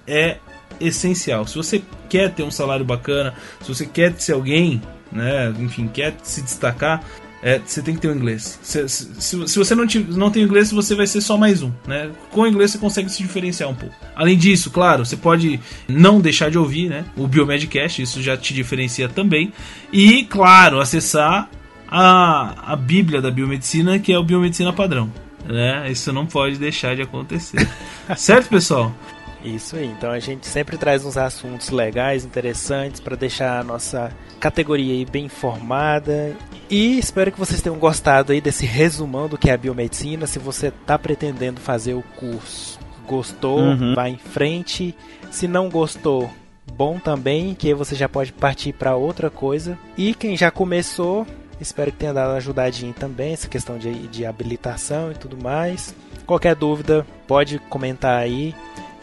é essencial. Se você quer ter um salário bacana, se você quer ser alguém, né, enfim, quer se destacar, é, você tem que ter o inglês. Se, se, se- se você não, ti- não tem inglês, você vai ser só mais um. Né? Com o inglês você consegue se diferenciar um pouco. Além disso, claro, você pode não deixar de ouvir né, o Biomedcast, isso já te diferencia também. E, claro, acessar a, a Bíblia da Biomedicina, que é o Biomedicina Padrão. Né? Isso não pode deixar de acontecer. (laughs) certo, pessoal? Isso aí, então a gente sempre traz uns assuntos legais, interessantes, para deixar a nossa categoria aí bem informada. E espero que vocês tenham gostado aí desse resumão do que é a biomedicina. Se você está pretendendo fazer o curso, gostou, Uhum. vá em frente. Se não gostou, bom também, que você já pode partir para outra coisa. E quem já começou, espero que tenha dado uma ajudadinha também, essa questão de, de habilitação e tudo mais. Qualquer dúvida, pode comentar aí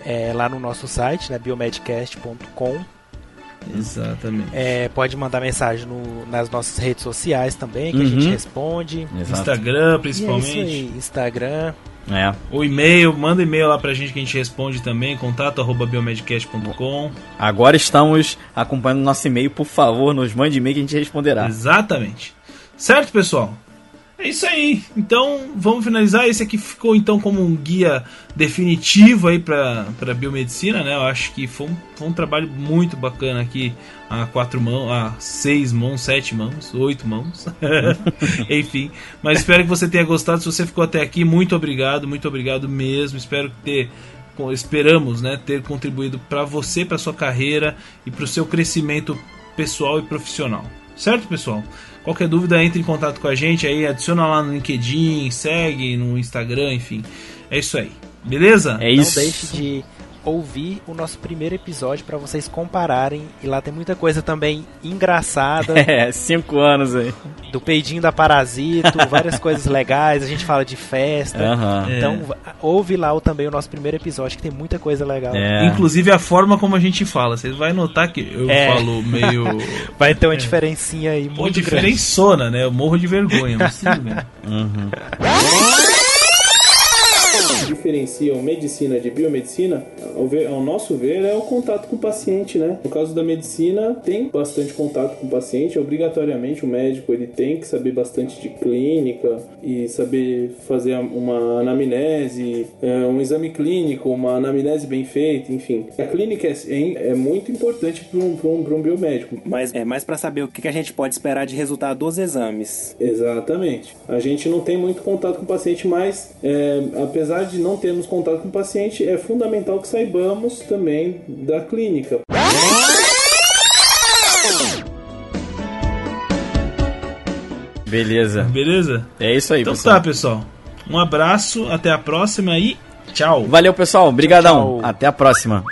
é, lá no nosso site, né, biomedcast.com. Exatamente. É, pode mandar mensagem no- nas nossas redes sociais também, que a gente Uhum. responde. Exato. Instagram, E é principalmente. isso aí, Instagram. É. O e-mail, manda e-mail lá pra gente que a gente responde também, contato arroba biomedcast.com. Agora estamos acompanhando nosso e-mail. Por favor, nos mande e-mail que a gente responderá. Exatamente. Certo, pessoal? É isso aí. Então, vamos finalizar. Esse aqui ficou então como um guia definitivo aí para biomedicina, né? Eu acho que foi um, foi um trabalho muito bacana aqui a quatro mãos, a seis mãos, sete mãos, oito mãos, (laughs) enfim. Mas espero que você tenha gostado. Se você ficou até aqui, muito obrigado, muito obrigado mesmo. Espero ter esperamos, né, ter contribuído para você, para sua carreira e para o seu crescimento pessoal e profissional. Certo, pessoal? Qualquer dúvida, entre em contato com a gente aí, adiciona lá no LinkedIn, segue no Instagram, enfim. É isso aí. Beleza? É Não isso. deixe de ouvir o nosso primeiro episódio para vocês compararem. E lá tem muita coisa também engraçada. (laughs) É, cinco anos aí. do peidinho da Parasito, várias coisas legais, a gente fala de festa. Aham. Então, va- ouve lá o, também o nosso primeiro episódio, que tem muita coisa legal. É. Inclusive a forma como a gente fala. Vocês vão notar que eu É. falo meio. (laughs) Vai ter uma diferencinha aí Pô, muito grande. diferençona, né? Eu morro de vergonha, mas tudo bem. (laughs) diferenciam medicina de biomedicina, ao, ver- ao nosso ver, é o contato com o paciente, né? No caso da medicina, tem bastante contato com o paciente, obrigatoriamente o médico ele tem que saber bastante de clínica e saber fazer uma anamnese, é, um exame clínico, uma anamnese bem feita, enfim. A clínica é, é muito importante para um, pra um, pra um biomédico. Mas é mais para saber o que que a gente pode esperar de resultado dos exames. Exatamente. A gente não tem muito contato com o paciente, mas é, apesar de não termos contato com o paciente, é fundamental que saibamos também da clínica. Beleza. Beleza? É isso aí, Então pessoal. tá, pessoal. Um abraço, até a próxima e tchau. Valeu, pessoal. Obrigadão. Até a próxima.